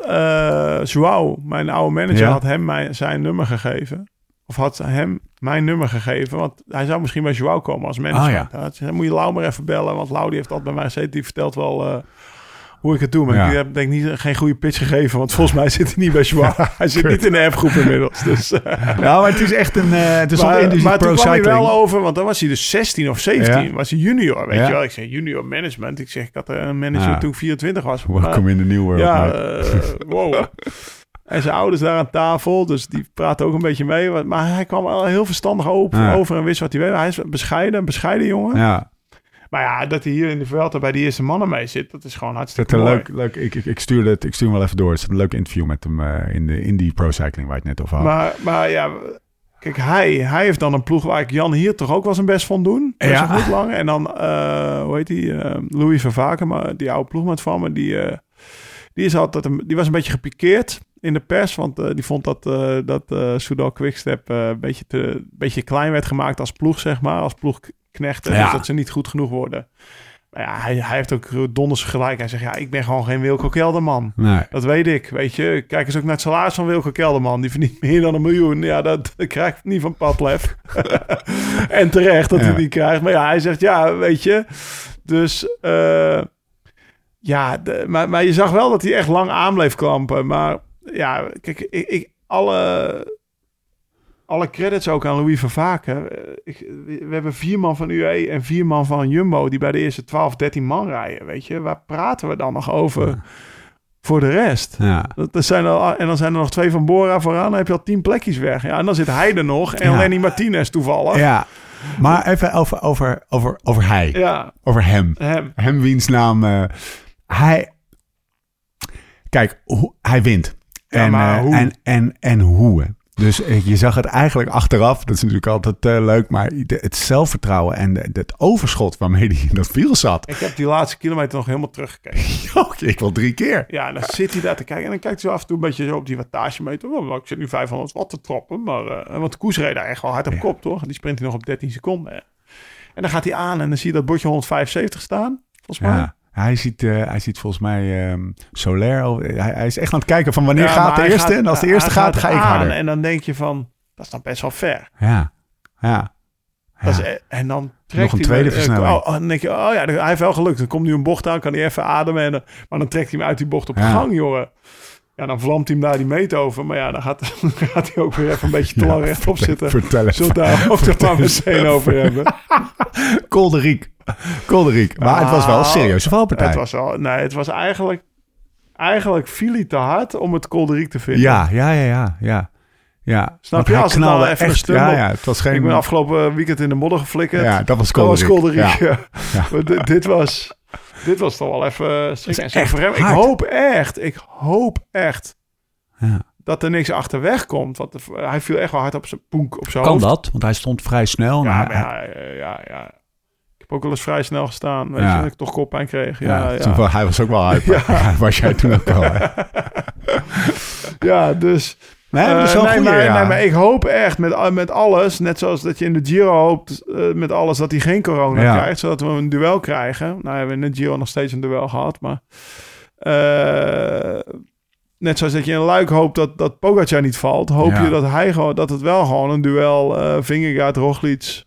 Joao, mijn oude manager, Ja. had hem mijn, zijn nummer gegeven. Of had hem mijn nummer gegeven. Want hij zou misschien bij Joao komen als manager. Ah, ja. Had moet je Lau maar even bellen. Want Lau die heeft altijd bij mij gezeten. Die vertelt wel... hoe ik het doe. Maar Ja. ik heb denk ik niet, geen goede pitch gegeven. Want volgens mij zit hij niet bij Schwab. [laughs] hij zit niet in de appgroep inmiddels. Dus, eh, Nou, maar het is echt een... eh, het is maar, Indie maar toen kwam hij wel over, want dan was hij dus 16 of 17. Ja. Was hij junior, weet Ja. je wel. Ik zeg junior management. Ik zeg, ik had een manager Ja. toen ik 24 was. Welcome in the new world. Ja, eh, wow. [laughs] En zijn ouders daar aan tafel, dus die praten ook een beetje mee. Maar hij kwam wel heel verstandig open, Ja. over en wist wat hij weet. Hij is bescheiden, een bescheiden jongen. ja. Maar ja, dat hij hier in de Vuelta bij die eerste mannen mee zit, dat is gewoon hartstikke mooi. leuk, leuk ik, ik, ik, stuurde het, ik stuur hem wel even door. Het is een leuk interview met hem eh, in de Indie Pro Cycling waar het net over had. Maar, maar ja, kijk, hij, hij heeft dan een ploeg waar ik Jan hier toch ook wel zijn best van doen. Dat Ja. goed lang. En dan, eh, hoe heet die? eh, Louis Vervaken, maar die oude ploegmaat van me, die, die, is altijd een, die was een beetje gepikeerd in de pers. Want eh, die vond dat, eh dat eh Soudal Quickstep een beetje, te, een beetje klein werd gemaakt als ploeg, zeg maar. Als ploegknechten. Ja. Dus dat ze niet goed genoeg worden. Maar ja, hij, hij heeft ook donders gelijk. Hij zegt, ja, ik ben gewoon geen Wilco Kelderman. nee. Dat weet ik, weet je. Kijk eens ook naar het salaris van Wilco Kelderman. Die verdient meer dan een miljoen. Ja, dat, dat krijgt niet van Padlef. [laughs] en terecht dat hij die krijgt. Maar ja, hij zegt, ja, weet je. Dus, ja, de- maar, maar je zag wel dat hij echt lang aan bleef klampen. Maar ja, kijk, ik, ik, alle, alle credits ook aan Louis Vervaken. Eh, we hebben vier man van UE en vier man van Jumbo... die bij de eerste 12, 13 man rijden, weet je. Waar praten we dan nog over voor de rest? Ja. Dat, dat zijn al, en dan zijn er nog twee van Bora vooraan. Dan heb je al tien plekjes weg. Ja, en dan zit hij er nog. En Ja. Lenny Martinez toevallig. ja. Maar even over, over, over, over hij. Ja, Over hem. hem. Hem wiens naam... eh, hij... Kijk, hij wint. Ja, en, maar eh, hoe? En, en, en hoe. Dus eh, je zag het eigenlijk achteraf. Dat is natuurlijk altijd eh, leuk. Maar de- het zelfvertrouwen en de- het overschot waarmee hij in dat wiel zat. Ik heb die laatste kilometer nog helemaal teruggekeken. [laughs] Oh, ik wil drie keer. Ja, en dan zit hij daar te kijken. En dan kijkt hij zo af en toe een beetje zo op die wattagemeter. Oh, ik zit nu 500 watt te trappen. Maar, eh, want de koers reed daar echt wel hard op Ja. kop, toch? Die sprint hij nog op 13 seconden. hè. En dan gaat hij aan en dan zie je dat bordje 175 staan. Volgens mij. Ja. Hij ziet, eh, hij ziet volgens mij ehm Solaire. over- Hij, hij is echt aan het kijken van wanneer Ja, gaat de hij eerste. en als de eerste hij gaat, ga ik harder. En dan denk je van, dat is dan best wel ver. Ja, ja. Dat Ja. is, e- en dan trekt een hij tweede me- eh, versnelling. Oh, oh, dan denk je, oh ja, hij heeft wel gelukt. Er komt nu een bocht aan, kan hij even ademen. En, maar dan trekt hij hem uit die bocht op Ja. gang, jongen. Ja, dan vlamt hij hem daar die meet over. Maar ja, dan gaat, [laughs] dan gaat hij ook weer even een beetje te Ja, lang rechtop zitten. Vertel het daar ook nog maar meteen over hebben? [laughs] Kolderiek. Kolderiek. Maar het was wel een serieuze valpartij. Het was wel, nee, het was eigenlijk, eigenlijk viel hij te hard om het kolderiek te vinden. Ja, ja, ja, ja. ja. ja. Snap je? Als het nou even echt. Ja, ja, het was geen... Ik ben afgelopen weekend in de modder geflikkerd. Ja, dat was Dat was Kolderiek. Kolderiek, Ja. ja. Dit was... [laughs] Dit was toch wel even... schrik. En zeker echt voor hem. Ik hard. hoop echt, ik hoop echt Ja. dat er niks achterweg komt. Want hij viel echt wel hard op zijn poenk, op zijn Kan hoofd. dat? Want hij stond vrij snel. Ja, maar maar ja, eh, ja, ja. Ik heb ook wel eens vrij snel gestaan. Weet Ja. je, dat ik toch koppijn kreeg. ja, Ja, ja. toen wel- hij was ook wel. [laughs] Ja. [laughs] Ja. Was jij toen ook al. hè? Ja, dus... Nee, Eh, dat is wel nee, goeie, maar, ja. nee, maar ik hoop echt met, met alles, net zoals dat je in de Giro hoopt eh, met alles dat hij geen corona Ja. krijgt, zodat we een duel krijgen. Nou hebben we in de Giro nog steeds een duel gehad, maar eh, net zoals dat je in Luik hoopt dat, dat Pogacar niet valt, hoop Ja. je dat hij gewoon, dat het wel gewoon een duel eh Vingegaard, Roglic,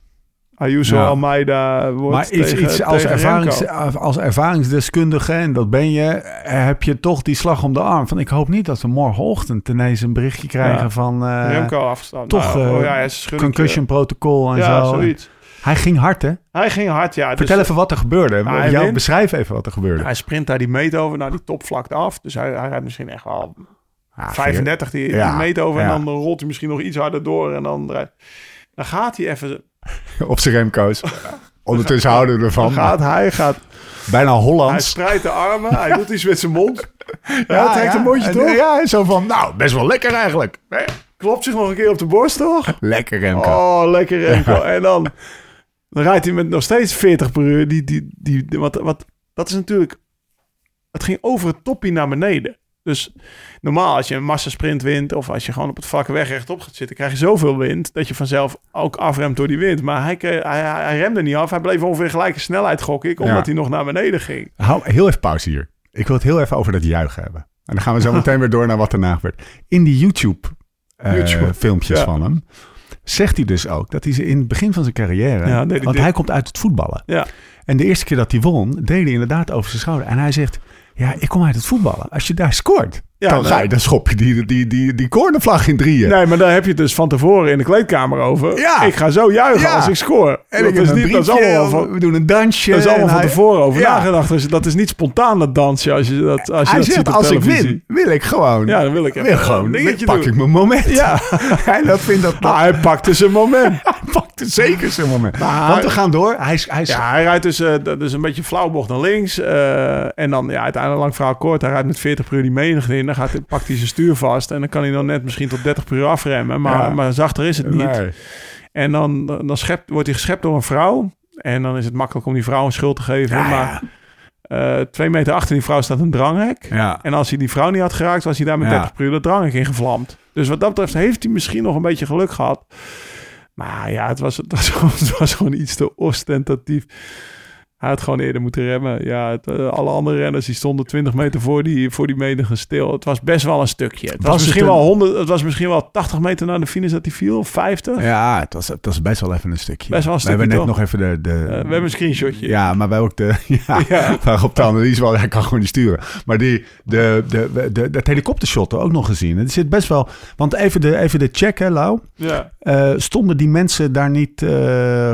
Ayuso, Ja. Almeida wordt Maar iets, tegen, iets als, tegen ervarings, als ervaringsdeskundige, en dat ben je, heb je toch die slag om de arm. Van ik hoop niet dat we morgenochtend ineens een berichtje krijgen Ja. van eh, Remco afgestaan. toch, Nou, eh, oh ja, concussion protocol en Ja, zo. zoiets. Hij ging hard, hè? Hij ging hard, ja. Vertel dus- even wat er gebeurde. Nou, Jou, wint. beschrijf even wat er gebeurde. Hij sprint daar die meet over, nou die top vlakt af. Dus hij, hij rijdt misschien echt wel Ah, 35 die, die meet over. ja. En dan rolt hij misschien nog iets harder door. En dan, draait- dan gaat hij even... [laughs] Op zijn remkoos. Ondertussen houden we ervan. Gaat hij, gaat, Bijna hij Hollands. spreidt de armen. hij doet iets met zijn mond. [laughs] Ja, trekt een mondje toch? Ja, zo van, nou, best wel lekker eigenlijk. Klopt zich nog een keer op de borst toch? [laughs] Lekker Remco. Oh, lekker Remco. En dan, dan rijdt hij met nog steeds 40 per uur. Die, die, die, die- wat, wat, dat is natuurlijk... Het ging over het toppie naar beneden. Dus normaal als je een massasprint wint... of als je gewoon op het vlakke weg rechtop gaat zitten... krijg je zoveel wind dat je vanzelf ook afremt door die wind. Maar hij, hij, remde niet af. Hij bleef ongeveer gelijke snelheid, gok ik... omdat Ja. hij nog naar beneden ging. Hou heel even pauze hier. Ik wil het heel even over dat juichen hebben. En dan gaan we zo [laughs] meteen weer door naar wat erna gebeurt. In die YouTube, eh, YouTube, [laughs] filmpjes ja. van hem zegt hij dus ook dat hij ze in het begin van zijn carrière, Ja, want hij komt uit het voetballen. Ja. En de eerste keer dat hij won, deed hij inderdaad over zijn schouder. En hij zegt, Ja, ik kom uit het voetballen. Als je daar scoort, Ja, dan, ga je, dan schop je die, die, die, die cornervlag in drieën. Nee, maar daar heb je het dus van tevoren in de kleedkamer over. Ja. Ik ga zo juichen Ja. als ik score. en dat ik is niet, dat is allemaal van, we doen een dansje. dat is allemaal van hij- tevoren over Ja. nagedacht. Dus dat is niet spontaan dat dansje als je dat, als je Hij dat zegt, ziet op als ik televisie. win, wil ik gewoon. Ja, dan wil ik wil gewoon. dingetje pak doen. ik mijn moment. Ja. [laughs] en dat vindt dat... [laughs] Nou, hij pakte zijn moment. [laughs] Hij pakte zeker zijn moment. Maar- Want we gaan door. Hij. Hij Ja, hij rijdt dus, eh, dat is een beetje flauw bocht naar links. eh, en dan, ja, uiteindelijk lang verhaal kort. Hij rijdt met 40 per uur die menigte in. Dan gaat, hij- pakt hij zijn stuur vast. En dan kan hij dan net misschien tot 30 per uur afremmen. Maar, Ja. maar zachter is het niet. Nee. En dan, dan schept, wordt hij geschept door een vrouw. En dan is het makkelijk om die vrouw een schuld te geven. Ja, maar eh, twee meter achter die vrouw staat een dranghek. Ja. En als hij die vrouw niet had geraakt, was hij daar met Ja. 30 per uur dat dranghek in gevlamd. Dus wat dat betreft heeft hij misschien nog een beetje geluk gehad. Maar ja, het was, het was, gewoon, het was gewoon iets te ostentatief. Hij had gewoon eerder moeten remmen. Ja, het, eh, alle andere renners die stonden 20 meter voor die, voor die menige stil. Het was best wel een stukje. Het was, Was het misschien een- wel 100, het was misschien wel 80 meter naar de finish dat hij viel, of 50. Ja, het was, het was best wel even een stukje. Best wel een We hebben net stukje, nog even de... de Eh, we hebben een screenshotje. Ja, maar wij ook de... [laughs] Ja, Ja. waarop de analyse wel... Hij kan gewoon niet sturen. Maar die, de, de, de, de, dat helikoptershot ook nog gezien. Het zit best wel... Want even de, even de check, hè, Lau. Ja. Eh, stonden die mensen daar niet eh,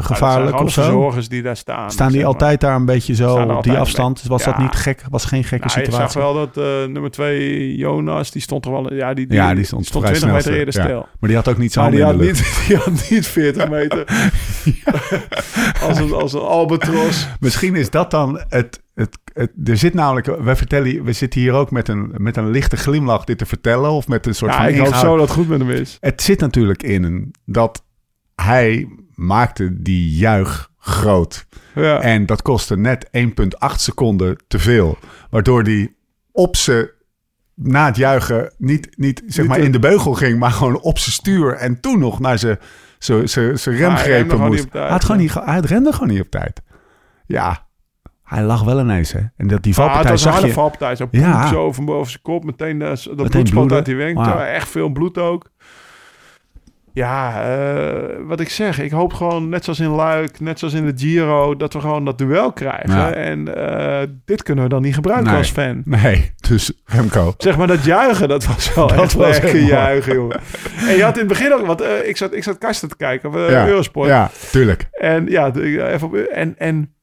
gevaarlijk of zo? verzorgers die daar staan. Staan die zeg daar een beetje zo op die afstand? Was dat niet gek? Was geen gekke Nou, je situatie? zag wel dat eh, nummer twee, Jonas, die stond er wel... Ja, die, die, ja, die stond, vrij 20 snel meter eerder Ja. stil. Maar die had ook niet Maar [laughs] die had, niet, die had niet 40 meter. als, een, als een albatros. Misschien is dat dan het, het, het... Er zit namelijk... We, vertellen, we zitten hier ook met een, met een lichte glimlach dit te vertellen. Of met een soort Ja, van ik hoop zo dat het goed met hem is. Het zit natuurlijk in dat hij maakte die juich groot. Ja. En dat kostte net 1,8 seconden te veel. Waardoor die op zijn na het juichen niet, niet zeg Niet maar in de beugel ging, maar gewoon op zijn stuur en toen nog naar zijn, zijn, zijn, zijn hij remde remgrepen moest. tijd, hij, had gewoon niet, hij rende gewoon niet op tijd. Ja, hij lag wel ineens hè. En dat die Ah, valpartij was een zag je. valpartij. Zo, Ja. zo van boven zijn kop. Meteen eh, dat bloed bloeden. spat uit die wenk. Echt veel bloed ook. Ja, eh, wat ik zeg. Ik hoop gewoon, net zoals in Luik, net zoals in de Giro... dat we gewoon dat duel krijgen. Ja. En eh, dit kunnen we dan niet gebruiken Nee. als fan. Nee, dus Remco. Zeg maar dat juichen, dat was wel [laughs] Dat echt was lekker juichen, jongen. En je had in het begin ook... Want eh, ik zat, ik zat kasten te kijken op Ja, Eurosport. Ja, tuurlijk. En ja, even op, en, en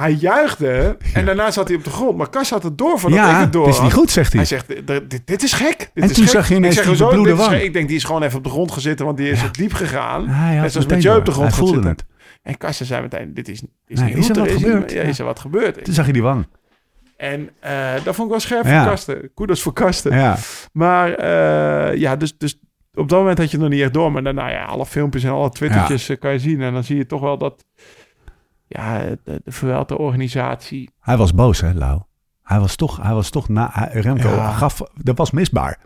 hij juichte en daarna zat hij op de grond. Maar Kas had het door ik Ja, het door het is niet goed, zegt hij. Hij zegt, "D- dit, dit is gek. Dit En is toen gek." zag je ineens ik zeg, Dit is gek. Ik denk, die is gewoon even op de grond gezeten, want die is op diep gegaan. Had Net zoals met je op de grond voelde het. En Kassen zei meteen, dit is, is Nee, niet is goed. er is, gebeurd? Ja, Ja. is er wat gebeurd? Toen zag je die wang. En eh, dat vond ik wel scherp Ja. voor Kasten. Kudos voor Kasten. Ja. Maar eh, ja, dus, dus op dat moment had je het nog niet echt door. Maar daarna, ja, alle filmpjes en alle twittertjes eh, kan je zien. En dan zie je toch wel dat... Ja, de, de Vuelta-organisatie... Hij was boos, hè, Lau? Hij was toch, hij was toch na Remco Ja. gaf, dat was misbaar.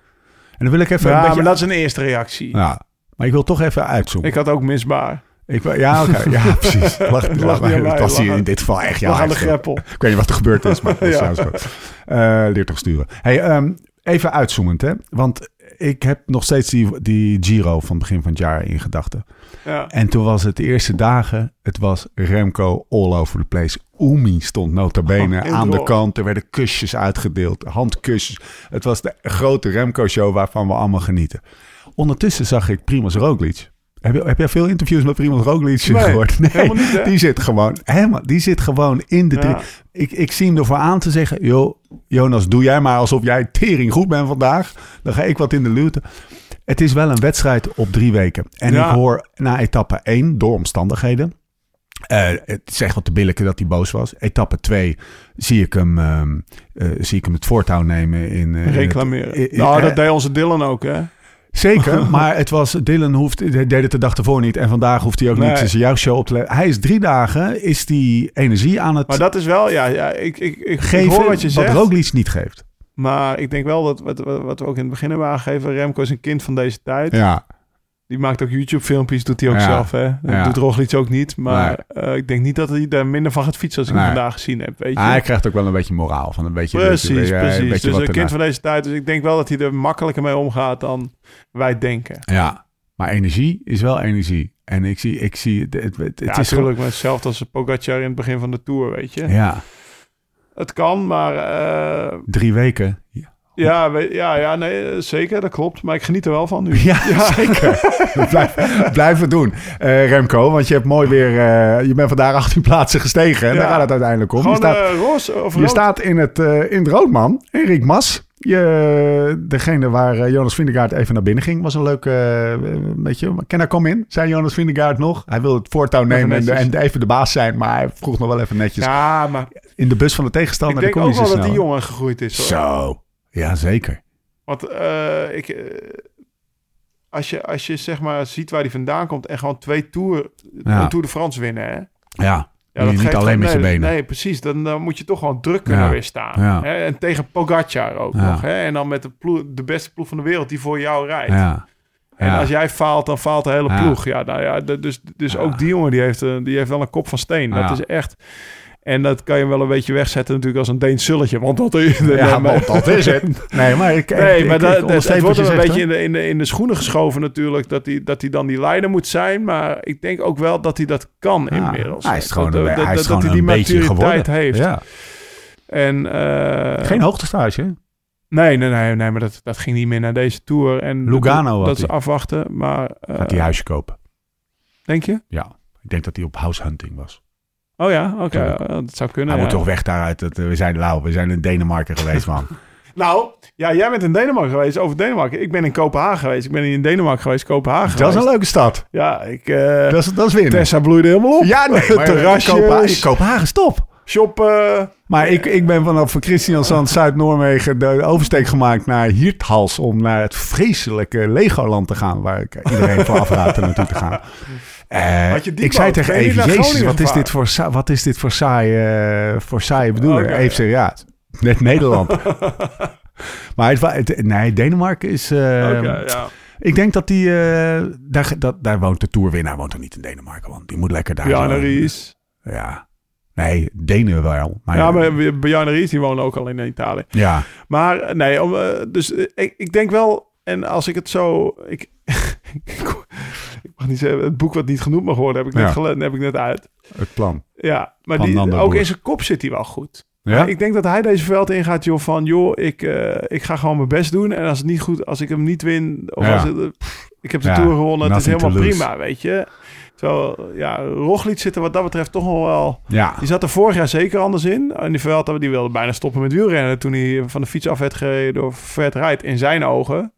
En dan wil ik even Ja, een beetje... maar dat is een eerste reactie. Ja, maar ik wil toch even uitzoomen. Ik had ook misbaar. Ik, ja, oké. Ja, [laughs] precies. Lach, lach, mij, dat was hier in dit geval echt jouw Lag aan de schuld. greppel. Ik weet niet wat er gebeurd is, maar [laughs] Ja. schuld. Eh, leer toch sturen. Hey, ehm, even uitzoomend, hè. Want ik heb nog steeds die, die Giro van het begin van het jaar in gedachten. Ja. En toen was het de eerste dagen, het was Remco all over the place. Oemi stond nota bene Oh, in aan de kant. Er werden kusjes uitgedeeld, handkusjes. Het was de grote Remco-show waarvan we allemaal genieten. Ondertussen zag ik Primoz Roglic. Heb, je, heb jij veel interviews met Primoz Roglic Nee, gehoord? helemaal niet, hè? Die zit gewoon, helemaal, die zit gewoon in de... Ja. Ik, ik zie hem ervoor aan te zeggen... joh, Jonas, doe jij maar alsof jij tering goed bent vandaag. Dan ga ik wat in de luwte. Het is wel een wedstrijd op drie weken. En Ja. ik hoor na etappe 1, door omstandigheden... eh, het zegt wat te billijken dat hij boos was. Etappe 2 zie ik hem, ehm, eh, zie ik hem het voortouw nemen in... eh, in het- Reclameren. in- nou, dat deed onze Dylan ook, hè? Zeker, [laughs] maar het was, Dylan hoeft, deed het de dag ervoor niet. En vandaag hoeft hij ook Nee. niet zijn jouwshow op te leggen. Hij is drie dagen, is die energie aan het Maar dat is wel, ja, ja ik, ik, ik, ik geven hoor wat je zegt. Roglic niet geeft. Maar ik denk wel dat, wat, wat wat we ook in het begin hebben aangegeven... Remco is een kind van deze tijd. Ja, Die maakt ook YouTube-filmpjes, doet hij ook Ja. zelf, hè? Dat Ja. doet Roglic ook niet. Maar eh, ik denk niet dat hij daar minder van gaat fietsen als ik Nee. vandaag gezien heb, weet je? hij krijgt ook wel een beetje moraal van een beetje... Precies, een beetje, precies. Een beetje dus een kind van deze tijd. Dus ik denk wel dat hij er makkelijker mee omgaat dan wij denken. Ja, maar energie is wel energie. En ik zie, ik zie het, het, het, ja, is gewoon... natuurlijk. Maar hetzelfde als Pogacar in het begin van de Tour, weet je. Ja, Het kan, maar eh, Drie weken. Ja, ja, we- ja, ja, nee, zeker, dat klopt. Maar ik geniet er wel van nu. [laughs] Ja, zeker. Blijf, blijf het doen, eh, Remco. Want je hebt mooi weer... eh, je bent vandaag [laughs] 18 plaatsen gestegen. En Ja. daar gaat het uiteindelijk om. Je staat, roze of je staat in het, in het rood, man. Mas. Je, degene waar Jonas Vindegaard even naar binnen ging. Was een leuke... beetje, ken hij kom in? Zei Jonas Vindegaard nog. Hij wilde het voortouw nemen en, en even de baas zijn. Maar hij vroeg nog wel even netjes. Ja, maar In de bus van de tegenstander. ik denk ook wel dat die jongen gegroeid is. Hoor. Zo. Ja, zeker. Want eh, ik, eh, als, je, als je zeg maar ziet waar hij vandaan komt en gewoon twee Tour, Ja. een Tour de France winnen, hè? Ja. Ja, je niet geeft alleen met je benen. Nee, precies. Dan, dan moet je toch gewoon druk kunnen Ja. weerstaan. Ja. Hè? En tegen Pogacar ook nog. Hè? En dan met de, ploeg, de beste ploeg van de wereld die voor jou rijdt. Ja. En als jij faalt, dan faalt de hele ploeg. Ja, nou ja, dus, dus ook die jongen die heeft, die heeft wel een kop van steen. Dat is echt... En dat kan je wel een beetje wegzetten natuurlijk als een Deens sulletje. Want dat, Ja, maar- [laughs] want dat is het. Nee, maar ik, Nee, ik- maar ik- dat, ik dat- het wordt een zegt, beetje in de, in, de, in de schoenen geschoven natuurlijk... Dat hij, dat hij dan die leider moet zijn. Maar ik denk ook wel dat hij dat kan. Ja, inmiddels. Hij is gewoon, dat, een, dat- hij is dat gewoon hij die maturiteit heeft. Ja. En, eh, Geen hoogtestage. Nee, nee, nee, nee, maar dat, dat ging niet meer naar deze Tour. En Lugano dat, dat is afwachten. Maar eh, Gaat hij huisje kopen. denk je? Ja. Ik denk dat hij op house hunting was. Oh ja, oké. Eh, dat zou kunnen. hij ja. moet toch weg daaruit. Het, eh, we zijn lauw. We zijn in Denemarken geweest, man. [laughs] Nou, ja, jij bent in Denemarken geweest. Over Denemarken. Ik ben in Kopenhagen geweest. Ik ben in Denemarken geweest, Kopenhagen dat is een leuke stad. Ja, ik... eh, Dat is, dat is winnen. Tessa bloeide helemaal op. Ja, nee. [laughs] Maar Terrasjes. Kopenhagen, Kopenhagen, stop. Shoppen. Maar ik, ik ben vanaf Christiansand, Zuid-Noorwegen, de oversteek gemaakt naar Hirthals om naar het vreselijke Legoland te gaan, waar ik iedereen voor afraad er naartoe te gaan. [laughs] Eh, ik zei tegen Even, jezus, wat is, dit voor, wat is dit voor saai, eh, voor saaie bedoeling? Oké. Even zei, ja, net Nederland. [laughs] maar het, het- nee, Denemarken is... eh, Oké, ja. Ik denk dat die... eh, daar, dat, daar woont de toerwinnaar, woont er niet in Denemarken, want die moet lekker daar... Ries. Ja. Nee, Denen wel. Maar, Ja, maar Bjarne Ries, die woont ook al in Italië. Ja, Maar nee, om, eh, dus ik, ik denk wel... En als ik het zo... Ik [laughs] mag niet zeggen, het boek wat niet genoemd mag worden, heb ik net, Ja. heb ik net uit. het plan. Ja, maar die, ook in zijn kop zit hij wel goed. Ja? Ik denk dat hij deze veld ingaat, joh, van joh, ik, eh, ik ga gewoon mijn best doen. En als het niet goed, als ik hem niet win, of Ja. als het, pff, ik heb de Ja, Tour gewonnen, het is helemaal prima, weet je. Zo, ja, Roglic zit er wat dat betreft toch nog wel... Ja. Die zat er vorig jaar zeker anders in. En die veld, die wilde bijna stoppen met wielrennen toen hij van de fiets af werd gereden door Fred Wright in zijn ogen.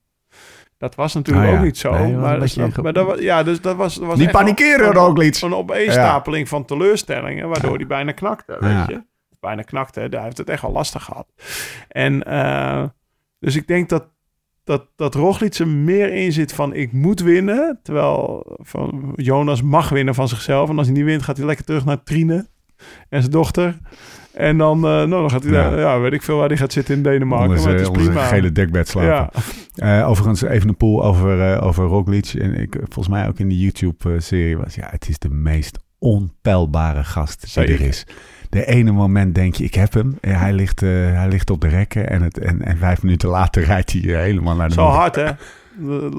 Dat was natuurlijk Ah, ja. ook niet zo. Nee, maar, een beetje maar, dat was, ja, dus dat was, dat was Niet echt panikeren, een- Roglic. Een opeenstapeling van teleurstellingen, waardoor Ja. hij bijna knakte, weet je. Bijna knakte, hij heeft het echt wel lastig gehad. En eh, dus ik denk dat, dat, dat Roglic er meer in zit van ik moet winnen. Terwijl van Jonas mag winnen van zichzelf. En als hij niet wint, gaat hij lekker terug naar Trine en zijn dochter. En dan, eh, nou, dan gaat hij Ja. daar, ja, weet ik veel waar hij gaat zitten in Denemarken. Onder maar het is zijn prima. gele dekbed slapen. ja. Eh, overigens even een pool over, eh, over Roglic. En ik, volgens mij ook in de YouTube-serie was... Ja, het is de meest onpeilbare gast die Zeker. er is. De ene moment denk je, ik heb hem. En hij, ligt, eh, hij ligt op de rekken. En, het, en, en vijf minuten later rijdt hij eh, helemaal naar de Zo hard, hè? [laughs]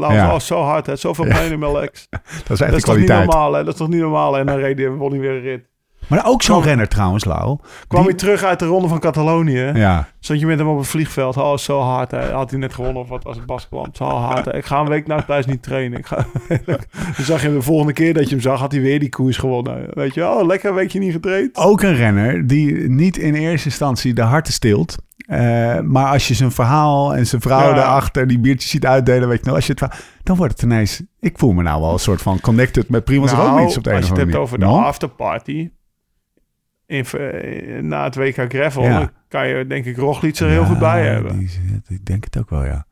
Laat Ja. zo hard, hè? Zoveel pijn in mijn legs. [laughs] Dat is echt Dat de is toch niet kwaliteit. normaal, hè? Dat is toch niet normaal? En dan reed hij, won hij weer een rit. Maar ook zo'n renner trouwens, Lau. Kwam Die- hij terug uit de ronde van Catalonië. Ja, Stond je met hem op het vliegveld. Oh, zo hard. Had hij net gewonnen of wat als het Bas kwam. Zo hard. Hè. Ik ga een week nou thuis niet trainen. Ik ga... [laughs] Dan zag je hem de volgende keer dat je hem zag, had hij weer die koers gewonnen. Weet je, oh, lekker weekje niet getraind. ook een renner die niet in eerste instantie de harten stilt. Eh, maar als je zijn verhaal en zijn vrouw Ja. daarachter die biertjes ziet uitdelen, weet je nou, als je het verhaal- dan wordt het ineens. Ik voel me nou wel een soort van connected met Primoz Nou, Roglic op de een als of je andere het hebt manier. over de No? afterparty. In, eh, na het WK Gravel, Ja. dan kan je denk ik Roglic er heel goed bij hebben. die- ik denk het ook wel, ja.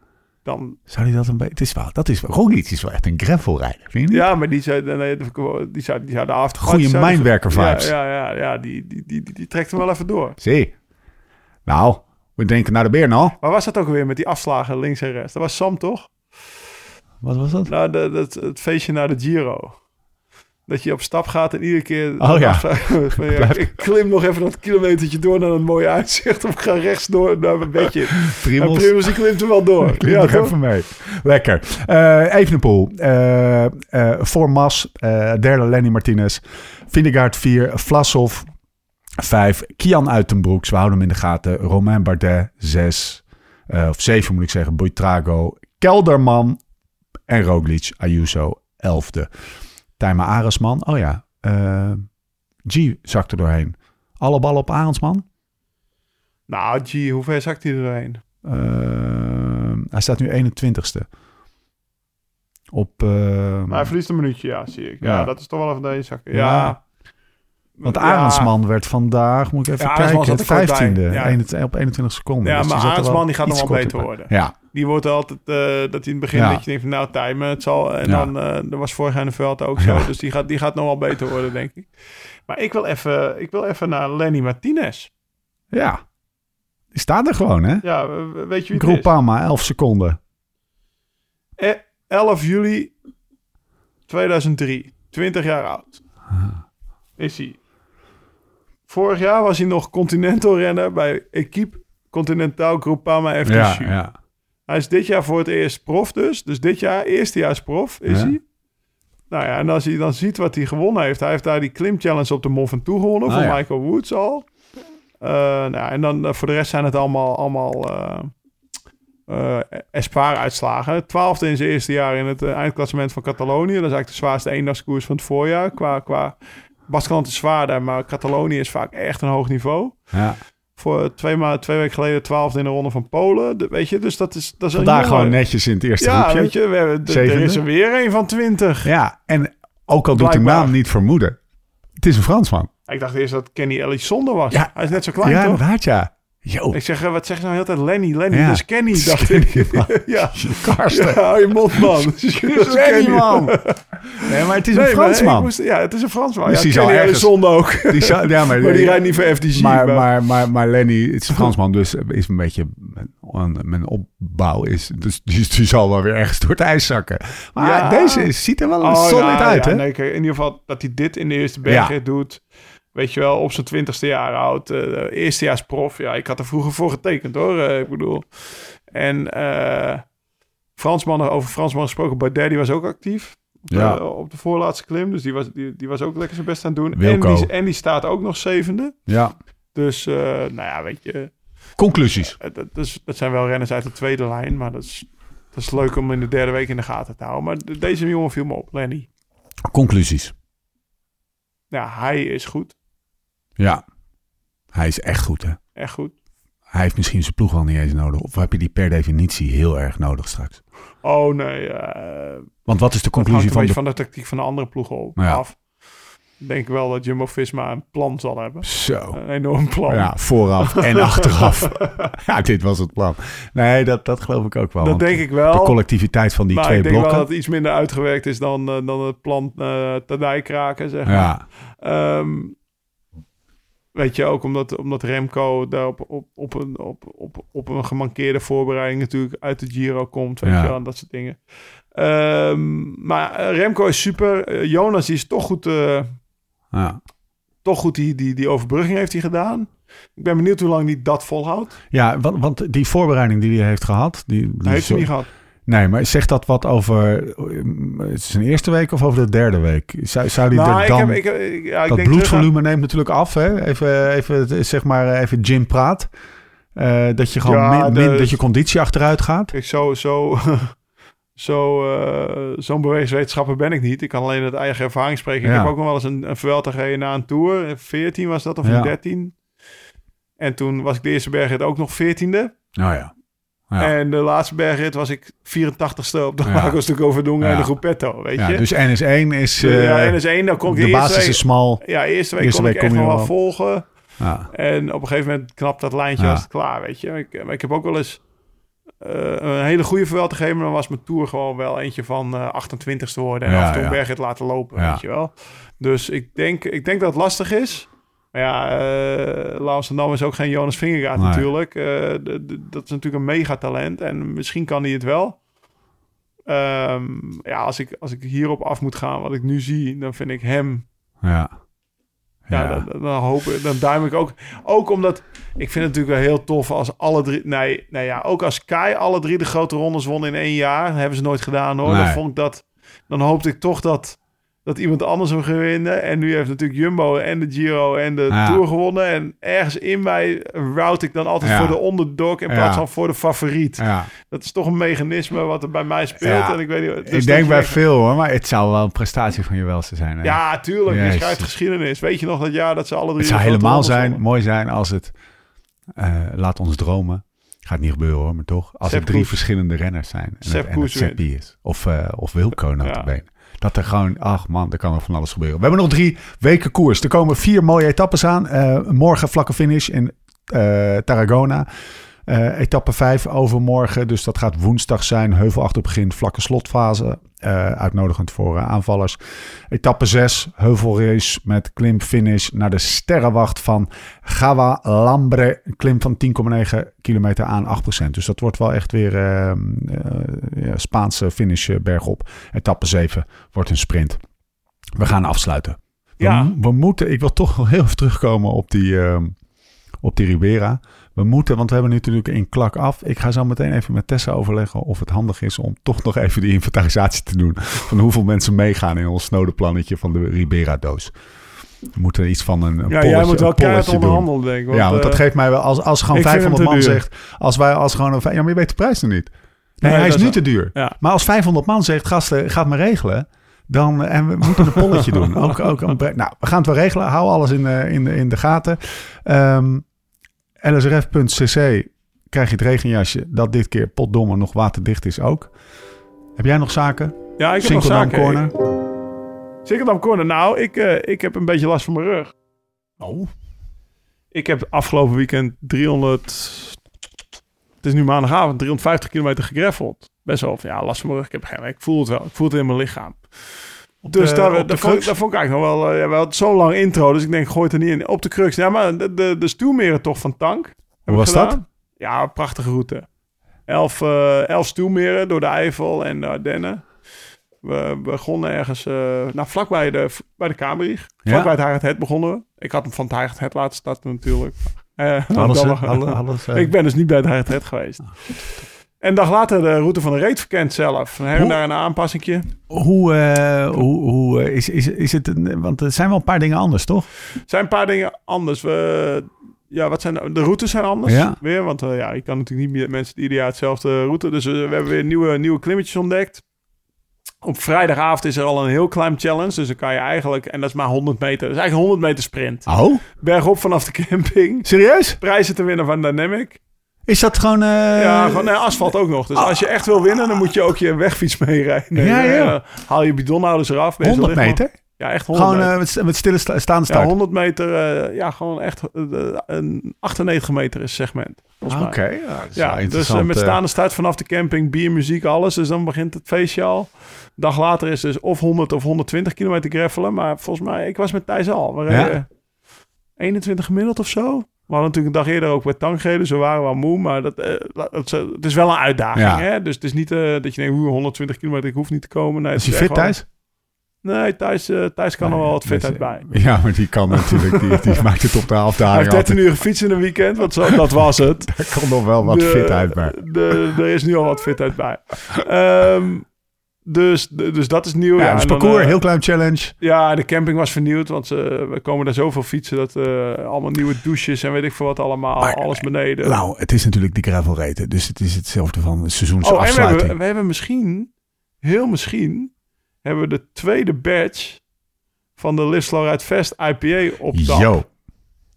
Dan, Zou hij dat een beetje... Het is wel, dat is wel... Roglic is wel echt een gravelrijder, vind je ja, maar die zou, nee, die zou, die zou de afterparty... Goeie zou- mijnwerker-vibes. Ja, ja, ja, ja die, die, die, die, trekt hem wel even door. Zie. Nou, we denken naar de beer nou. Maar was dat ook weer met die afslagen links en rechts? Dat was Sam, toch? Wat was dat? Nou, de, dat, het feestje naar de Giro. Dat je op stap gaat en iedere keer... Oh ja. [laughs] Van, ja, ik klim nog even dat kilometertje door naar een mooi uitzicht. Of ik ga rechts door naar mijn bedje. En Primoz. Primus, die klimt er wel door. [laughs] Klim ja, nog even mee. Lekker. Eh Evenepoel. eh voor Mas. derde Lenny Martinez. Vindegaard 4. Vlasov. Vijf, Kian Uitenbroeks, we houden hem in de gaten. Romain Bardet, zes. eh, of zeven moet ik zeggen. Boitrago, Kelderman en Roglic, Ayuso, elfde. Tijma Aresman, oh ja. eh, G zakt er doorheen. Alle ballen op Arendsman. Nou, gee, hoe ver zakt hij er doorheen? Eh, hij staat nu 21ste. Op... eh, Maar hij verliest een minuutje, ja, zie ik. Ja, Ja. dat is toch wel even deze zakken. Ja. Ja. want Ja. Arendsman werd vandaag, moet ik even kijken, zat er kort bij. 15e. Ja. 21 op 21 seconden. Ja, Dus maar Arendsman die gaat nog wel korter beter worden. Ja, Die wordt altijd, eh, dat hij in het begin Ja. dat je denkt van nou, timen, het zal. En Ja. dan, dat was vorig jaar in de veld ook zo. Ja. Dus die gaat, die gaat nog wel beter worden, denk ik. Maar ik wil even, ik wil even naar Lenny Martinez. ja. Die staat er gewoon, hè? Ja, we- we- weet je wie? Groupama, 11 seconden. Eh, 11 juli 2003. 20 jaar oud. Is hij. Vorig jaar was hij nog Continental renner bij Equipe Continental Groupama FTC. Ja, ja. Hij is dit jaar voor het eerst prof dus. Dus dit jaar eerstejaars prof is Ja. hij. Nou ja, en als je dan ziet wat hij gewonnen heeft. Hij heeft daar die klim challenge op de Mont Ventoux gewonnen. Ah, voor ja. Michael Woods al. Eh, nou, en dan eh, voor de rest zijn het allemaal, allemaal eh, Espoir-uitslagen. Twaalfde in zijn eerste jaar in het eindklassement van Catalonië. Dat is eigenlijk de zwaarste eendagskoers van het voorjaar. Qua, qua Baskeland is zwaarder, maar Catalonië is vaak echt een hoog niveau. ja. Voor twee, ma twee weken geleden twaalfde in de ronde van Polen. De- weet je, dus dat is, dat is Vandaag gewoon netjes in het eerste Ja, groepje. weet je, we hebben, er is er weer een van twintig. Ja, en ook al doet de naam niet vermoeden. Het is een Fransman. Ik dacht eerst dat Kenny Elizondo was. Ja. Hij is net zo klein, ja, toch? inderdaad, ja. Yo, Ik zeg, eh, wat zeg je nou de hele tijd? Lenny, Lenny, Ja. is Kenny, dacht ik. [laughs] ja. Karsten. ja, hou je mond, man. [laughs] Kenny, man. [laughs] Nee, maar het is een Nee, maar Fransman. moest- ja, het is een Fransman. Dus ja, die zal ergens- Elizondo ook. Die zou- ja, maar, maar die rijdt niet voor FDG. maar, maar, maar, maar Lenny, het is een Fransman, dus is een beetje mijn, mijn opbouw is. Dus die, die zal wel weer ergens door het ijs zakken. Maar Ja. deze is- ziet er wel Oh, solid uit, ja, hè? nee, kijk, in ieder geval dat hij dit in de eerste bergrit doet. Weet je wel, op zijn twintigste jaar oud. eh eerstejaars prof. Ja, ik had er vroeger voor getekend hoor. eh, ik bedoel. En eh Fransman, over Fransman gesproken. Baudet, die was ook actief. Op, Ja. de, op de voorlaatste klim. Dus die was, die, die was ook lekker zijn best aan het doen. En die, en die staat ook nog zevende. Ja. Dus, nou ja, weet je. Conclusies. Dat, is- dat zijn wel renners uit de tweede lijn. Maar dat is, dat is leuk om in de derde week in de gaten te houden. Maar de- deze jongen viel me op, Lenny. Conclusies. Ja, hij is goed. Ja. Hij is echt goed, hè? Echt goed. Hij heeft misschien zijn ploeg al niet eens nodig. Of heb je die per definitie heel erg nodig straks? Oh nee, eh Want wat is de conclusie van de... van de tactiek van de andere ploegen op, Ja. af. Ik denk wel dat Jumbo-Visma een plan zal hebben. Zo. Een enorm plan. Ja, vooraf en [laughs] achteraf. [laughs] ja, dit was het plan. Nee, dat, dat geloof ik ook wel. dat denk ik De wel. collectiviteit van die maar twee ik denk blokken. wel dat het iets minder uitgewerkt is dan, eh, dan het plan eh te dijkraken, zeg maar. Ja, Ehm, weet je, ook omdat, omdat Remco daar op, op, op, een, op, op, op een gemankeerde voorbereiding natuurlijk uit de Giro komt. Weet Ja. je wel, en dat soort dingen. Ehm, maar eh, Remco is super. Eh, Jonas die is toch goed... eh, ja. toch goed die, die, die overbrugging heeft hij gedaan. Ik ben benieuwd hoe lang hij dat volhoudt. ja want, want die voorbereiding die hij heeft gehad... Die, die heeft hij niet gehad. Nee, maar zegt dat wat over eh, zijn eerste week of over de derde week? Zou, zou die Nou, er ik dan... ik heb, ik- ja, ik dat denk bloedvolume neemt natuurlijk af, hè? Even, even zeg maar, even gym praat. Eh, dat je gewoon Ja, min, de- min- dat je conditie achteruit gaat. Kijk, zo, zo, [laughs] zo, eh, zo'n bewezen wetenschapper ben ik niet. Ik kan alleen uit eigen ervaring spreken. Ik heb ook nog wel eens een, een Vuelta gereden na een Tour. In 14 was dat, of Ja. in 13. En toen was ik de eerste bergrit ook nog 14e. Nou ja. Ja. En de laatste bergrit was ik 84ste op de Ja. Lagos de en de Gruppetto, weet ja je. dus NS1 is... De- ja, eh, NS1, dan kon ik de de, basis is smal. Ja, eerste week Eerste kon week ik echt kom je nog wel volgen. Ja. En op een gegeven moment knapt dat lijntje als het klaar, weet je. Ik, maar ik heb ook wel eens eh, een hele goede verwel te geven. Maar dan was mijn tour gewoon wel eentje van eh 28ste worden. En af en toe bergrit laten lopen, weet je wel. Dus ik denk, ik denk dat het lastig is. Maar ja, eh Laurens Dam is ook geen Jonas Vingegaard Nee. natuurlijk. Eh, dat is natuurlijk een megatalent. En misschien kan hij het wel. Ehm, ja, als ik, als ik hierop af moet gaan, wat ik nu zie, dan vind ik hem Ja. ja, Ja. Dan, dan, hoop ik, dan duim ik ook. Ook omdat ik vind het natuurlijk wel heel tof als alle drie. Nee, nee ja, ook als Kai alle drie de grote rondes won in één jaar. Hebben ze nooit gedaan hoor. Dan vond ik dat. Dan hoopte ik toch dat. Dat iemand anders hem ging winnen. En nu heeft natuurlijk Jumbo en de Giro en de Ja. Tour gewonnen. En ergens in mij route ik dan altijd Ja. voor de underdog in plaats Ja. van voor de favoriet. Dat is toch een mechanisme wat er bij mij speelt. En ik weet niet, dus ik denk bij veel hoor, maar het zou wel een prestatie van je welste zijn. Hè? Ja, tuurlijk. Je schrijft geschiedenis. Weet je nog dat jaar dat ze alle drie... het zou helemaal zijn, mooi zijn als het, eh, laat ons dromen, gaat niet gebeuren hoor, maar toch, als Sepp er drie Koes. verschillende renners zijn en, Sepp het, en het. Seppi is, of, eh of Wilco notabene. Dat er gewoon, ach man, er kan er van alles gebeuren. We hebben nog drie weken koers. Er komen vier mooie etappes aan. Eh, morgen vlakke finish in eh, Tarragona. Eh, etappe 5 overmorgen, dus dat gaat woensdag zijn. Heuvelachtig begin, vlakke slotfase. Eh, uitnodigend voor eh, aanvallers. Etappe 6, heuvelrace met klimfinish naar de sterrenwacht van Gava Lambre. Een klim van 10,9 kilometer aan 8%. Dus dat wordt wel echt weer eh, eh, ja, Spaanse finish bergop. Etappe 7 wordt een sprint. We gaan afsluiten. Ja. we moeten, ik wil toch wel heel even terugkomen op die, ehm, op die Ribera. We moeten, want we hebben nu natuurlijk een klak af. Ik ga zo meteen even met Tessa overleggen of het handig is om toch nog even die inventarisatie te doen. Van hoeveel mensen meegaan in ons snode plannetje van de Ribera-doos. We moeten iets van een, een Ja, jij moet wel keihard onderhandelen, denk ik. ja, want dat eh, geeft mij wel, als, als gewoon ik vind hem 500 man duur. zegt, als wij als gewoon een, ja, maar je weet de prijs nog niet. Nee, Nee, hij is nu te duur. Ja. Maar als 500 man zegt, gasten, gaat maar regelen. Dan, eh, en we moeten een polletje [laughs] doen. Ook, ook een nou, we gaan het wel regelen. Hou alles in de, in de, in de gaten. Ehm lsrf.cc krijg je het regenjasje. Dat dit keer potdomme nog waterdicht is ook. Heb jij nog zaken? Ja, ik heb nog zaken. Corner. Sinkeldam Corner. Nou, ik, eh, ik heb een beetje last van mijn rug. Oh. Ik heb afgelopen weekend 300... Het is nu maandagavond, 350 kilometer gegreffeld. Best wel, van, ja, last van mijn rug. Ik, heb geen, ik voel het wel. Ik voel het in mijn lichaam. Dus de- daar, de vond, crux? daar vond ik eigenlijk nog wel... eh, ja, we hadden zo lang intro, dus ik denk, gooi het er niet in. Op de crux. Ja, maar de, de, de stuwmeren toch van Tank. Hoe was dat? Ja, prachtige route. Elf, eh elf stuwmeren door de Eifel en de Ardennen. We begonnen ergens, eh nou, vlakbij de, bij de Kamerich. Ja? Vlakbij het Hagert Het begonnen we. Ik had hem van het Het laten starten natuurlijk. Eh, [laughs] Alles, Alle- alles, eh. Ik ben dus niet bij het Het geweest. En een dag later de route van de reet verkend zelf. Her en daar een aanpassingje. Hoe, eh, hoe, hoe eh, is, is, is het... Een, want er zijn wel een paar dingen anders, toch? zijn een paar dingen anders. We, ja, wat zijn de, routes zijn anders Ja. weer. Want eh, ja, je kan natuurlijk niet met mensen die ieder jaar hetzelfde route. Dus we hebben weer nieuwe, nieuwe klimmetjes ontdekt. Op vrijdagavond is er al een heel klein challenge. Dus dan kan je eigenlijk, en dat is maar 100 meter. Dat is eigenlijk een 100 meter sprint. Oh, Bergop vanaf de camping. serieus? Prijzen te winnen van Dynamic. Is dat gewoon... eh, ja, gewoon nee, asfalt ook nog. Dus als je echt wil winnen, dan moet je ook je wegfiets [laughs] meerijden. Ja, ja. En, eh, haal je bidonhouders eraf. Wees 100 licht, man. meter? Ja, echt 100 Gewoon meter. eh, met, met stille sta- staande Ja, start? 100 meter, ja, gewoon echt een 98 meter is segment. mij. Oké, ja, Ja, dus met staande start vanaf de camping, bier, muziek, alles. Dus dan begint het feestje al. Een dag later is dus of 100 of 120 kilometer greffelen. Maar volgens mij, ik was met Thijs al. We Ja? reden 21 gemiddeld of zo. We hadden natuurlijk een dag eerder ook met tank gereden. Ze waren wel moe, maar dat, eh, dat, het is wel een uitdaging. Ja. Hè? Dus het is niet eh, dat je denkt, hoe 120 kilometer, ik hoef niet te komen. Nee, Is hij echt fit thuis? Nee, Thijs, eh, Thijs kan er wel wat fitheid bij. Ja, maar die kan natuurlijk, die, die [laughs] maakt het op de Hij afdaling heeft 13 uur gefietst in een weekend, want zo, dat was het. [laughs] Daar komt nog wel wat De- fitheid bij. De, er is nu al wat fitheid bij. Ehm, dus, dus dat is nieuw. Ja, Ja, dus dan, parcours, eh, heel klein challenge. Ja, de camping was vernieuwd, want ze, we komen daar zoveel fietsen. Dat eh, allemaal nieuwe douches en weet ik veel wat allemaal. Maar, alles beneden. Nou, het is natuurlijk die gravel rate, dus het is hetzelfde van de oh, en we seizoensafsluiting. hebben, we hebben misschien, heel misschien, hebben we de tweede badge van de Live Slow Ride Fest IPA op. Yo,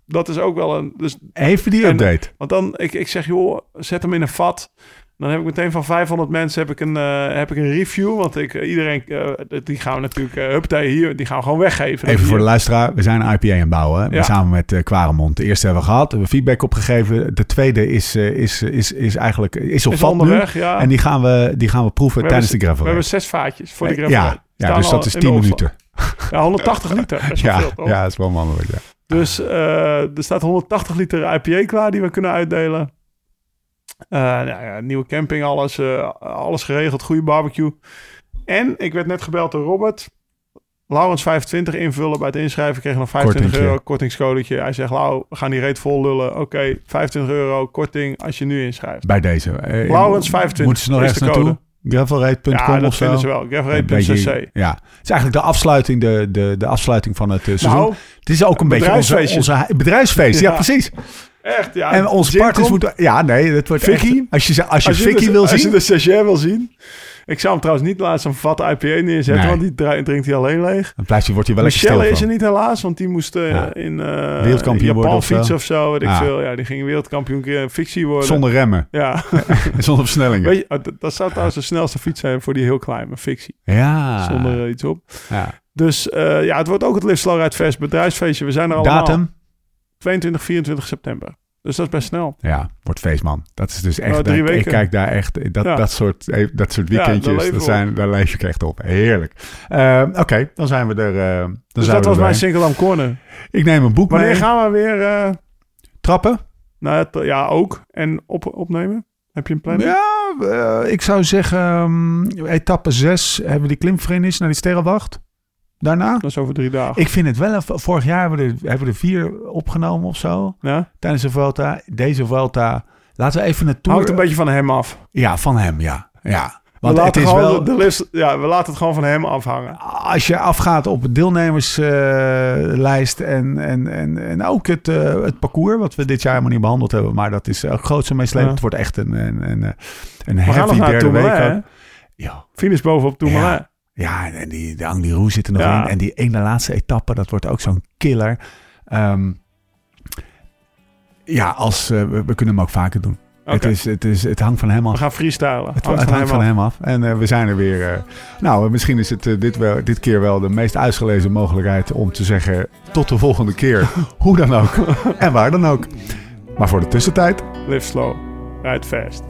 Dat is ook wel een... Dus even die En- update. Want dan, ik, ik zeg, joh, zet hem in een vat. Dan heb ik meteen van 500 mensen heb ik een, eh, heb ik een review. Want ik, eh, iedereen, eh, die gaan we natuurlijk, uh, hier, die gaan we gewoon weggeven. Even voor de luisteraar, we zijn een IPA aan het bouwen. Ja. Samen met eh Quaremont. De eerste hebben we gehad, hebben we feedback opgegeven. De tweede is, is, is, is eigenlijk is op is nu. ja. En die gaan we, die gaan we proeven We tijdens de hebben- gravel we hebben zes vaatjes voor de gravel. Ja, dus dat is in de 10 opslag. minuten. Ja, 180 liter. Dat is wel Ja, veel, ja, dat is wel mannelijk. Ja. Dus er staat 180 liter IPA klaar die we kunnen uitdelen. Eh, nou ja, nieuwe camping, alles, eh, alles geregeld, goede barbecue. En ik werd net gebeld door Robert. Laurens 25 invullen bij het inschrijven. Kreeg nog 25 Kortingje. euro kortingscodetje. Hij zegt, Lau, we gaan die reet vol lullen. Oké, 25 euro korting als je nu inschrijft. Bij deze. Eh, Laurens 25 Moeten ze nog is ergens de code. naartoe? Gravelrate.com Ja, of dat vinden ze wel. Beetje- Ja, het is eigenlijk de afsluiting, de, de, de afsluiting van het eh, seizoen. Nou, het is ook een beetje onze, onze bedrijfsfeest. Ja, Ja. precies. echt, ja. en onze Jim partners komt- moeten... Ja, nee, dat wordt Vicky? echt- Als je, als je Als je, Vicky de, wil als zien... je de stagiair wil zien. Ik zou hem trouwens niet laten zo'n vat IPA neerzetten, Nee. want die drinkt hij alleen leeg. Hij, wordt hij wel Michelle stil is er niet helaas, want die moest eh, Ja. in eh Wereldkampioen Japan worden of zo. fietsen of zo, weet ik Ah. veel. Ja, die ging wereldkampioen een fictie worden. Zonder remmen. Ja, [laughs] Zonder versnellingen. weet je, oh, dat- zou trouwens de snelste fiets zijn voor die heel klein, een fictie. Ja. Zonder eh, iets op. ja. Dus eh, ja, het wordt ook het Live Slow Ride Fest bedrijfsfeestje. We zijn er allemaal. Datum? 22, 24 september. Dus dat is best snel. Ja, wordt feestman. Dat is dus echt... Nou, ik- kijk daar echt... Dat, Ja. dat, soort, eh, dat soort weekendjes, dat zijn, daar leef ik echt op. Heerlijk. Eh, Oké, dan zijn we er. eh, dan Dus zijn dat we was mijn single am corner. Ik neem een boek Wanneer mee. gaan we weer eh Trappen? het, ja, ook. En op, opnemen? Heb je een planning? Ja, ik zou zeggen, ehm, etappe 6 hebben we die klimfinish naar die sterrenwacht. Daarna? Dat is over drie dagen. Ik vind het wel, vorig jaar hebben we, er, hebben we er vier opgenomen of zo. ja? Tijdens de Vuelta. Deze Vuelta, laten we even een tour... Hangt een beetje van hem af. Ja, van hem, ja. ja. We Want het laten, is gewoon wel... de, de list, ja, we laten het gewoon van hem afhangen. Als je afgaat op de deelnemerslijst en, en, en, en ook het, eh, het parcours, wat we dit jaar helemaal niet behandeld hebben, maar dat is ook grootste meeslepend. Ja. Het wordt echt een, een, een, een We heavy derde week. Hè? Ja, Finish bovenop Tourmalet. Ja. Ja, en die, de Angliru zit er nog Ja. in. En die ene laatste etappe, dat wordt ook zo'n killer. Ehm, ja, als, eh, we, we kunnen hem ook vaker doen. Het, is, het, is, het hangt van hem af. We gaan freestylen. Het, Hangt het van hem van af. hem af. En eh, we zijn er weer. eh, nou, misschien is het dit, wel, dit keer wel de meest uitgelezen mogelijkheid om te zeggen: tot de volgende keer. [laughs] Hoe dan ook. en waar dan ook. Maar voor de tussentijd. Live slow. Ride fast.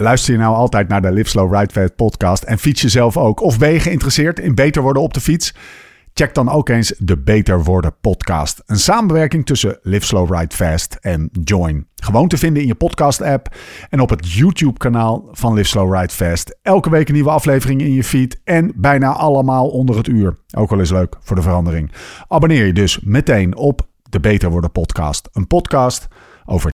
Luister je nou altijd naar de Live Slow Ride Fast podcast en fiets je zelf ook? Of ben je geïnteresseerd in beter worden op de fiets? Check dan ook eens de Beter Worden podcast. Een samenwerking tussen Live Slow Ride Fast en Join. Gewoon te vinden in je podcast app en op het YouTube kanaal van Live Slow Ride Fast. Elke week een nieuwe aflevering in je feed en bijna allemaal onder het uur. Ook wel eens leuk voor de verandering. Abonneer je dus meteen op de Beter Worden podcast. Een podcast over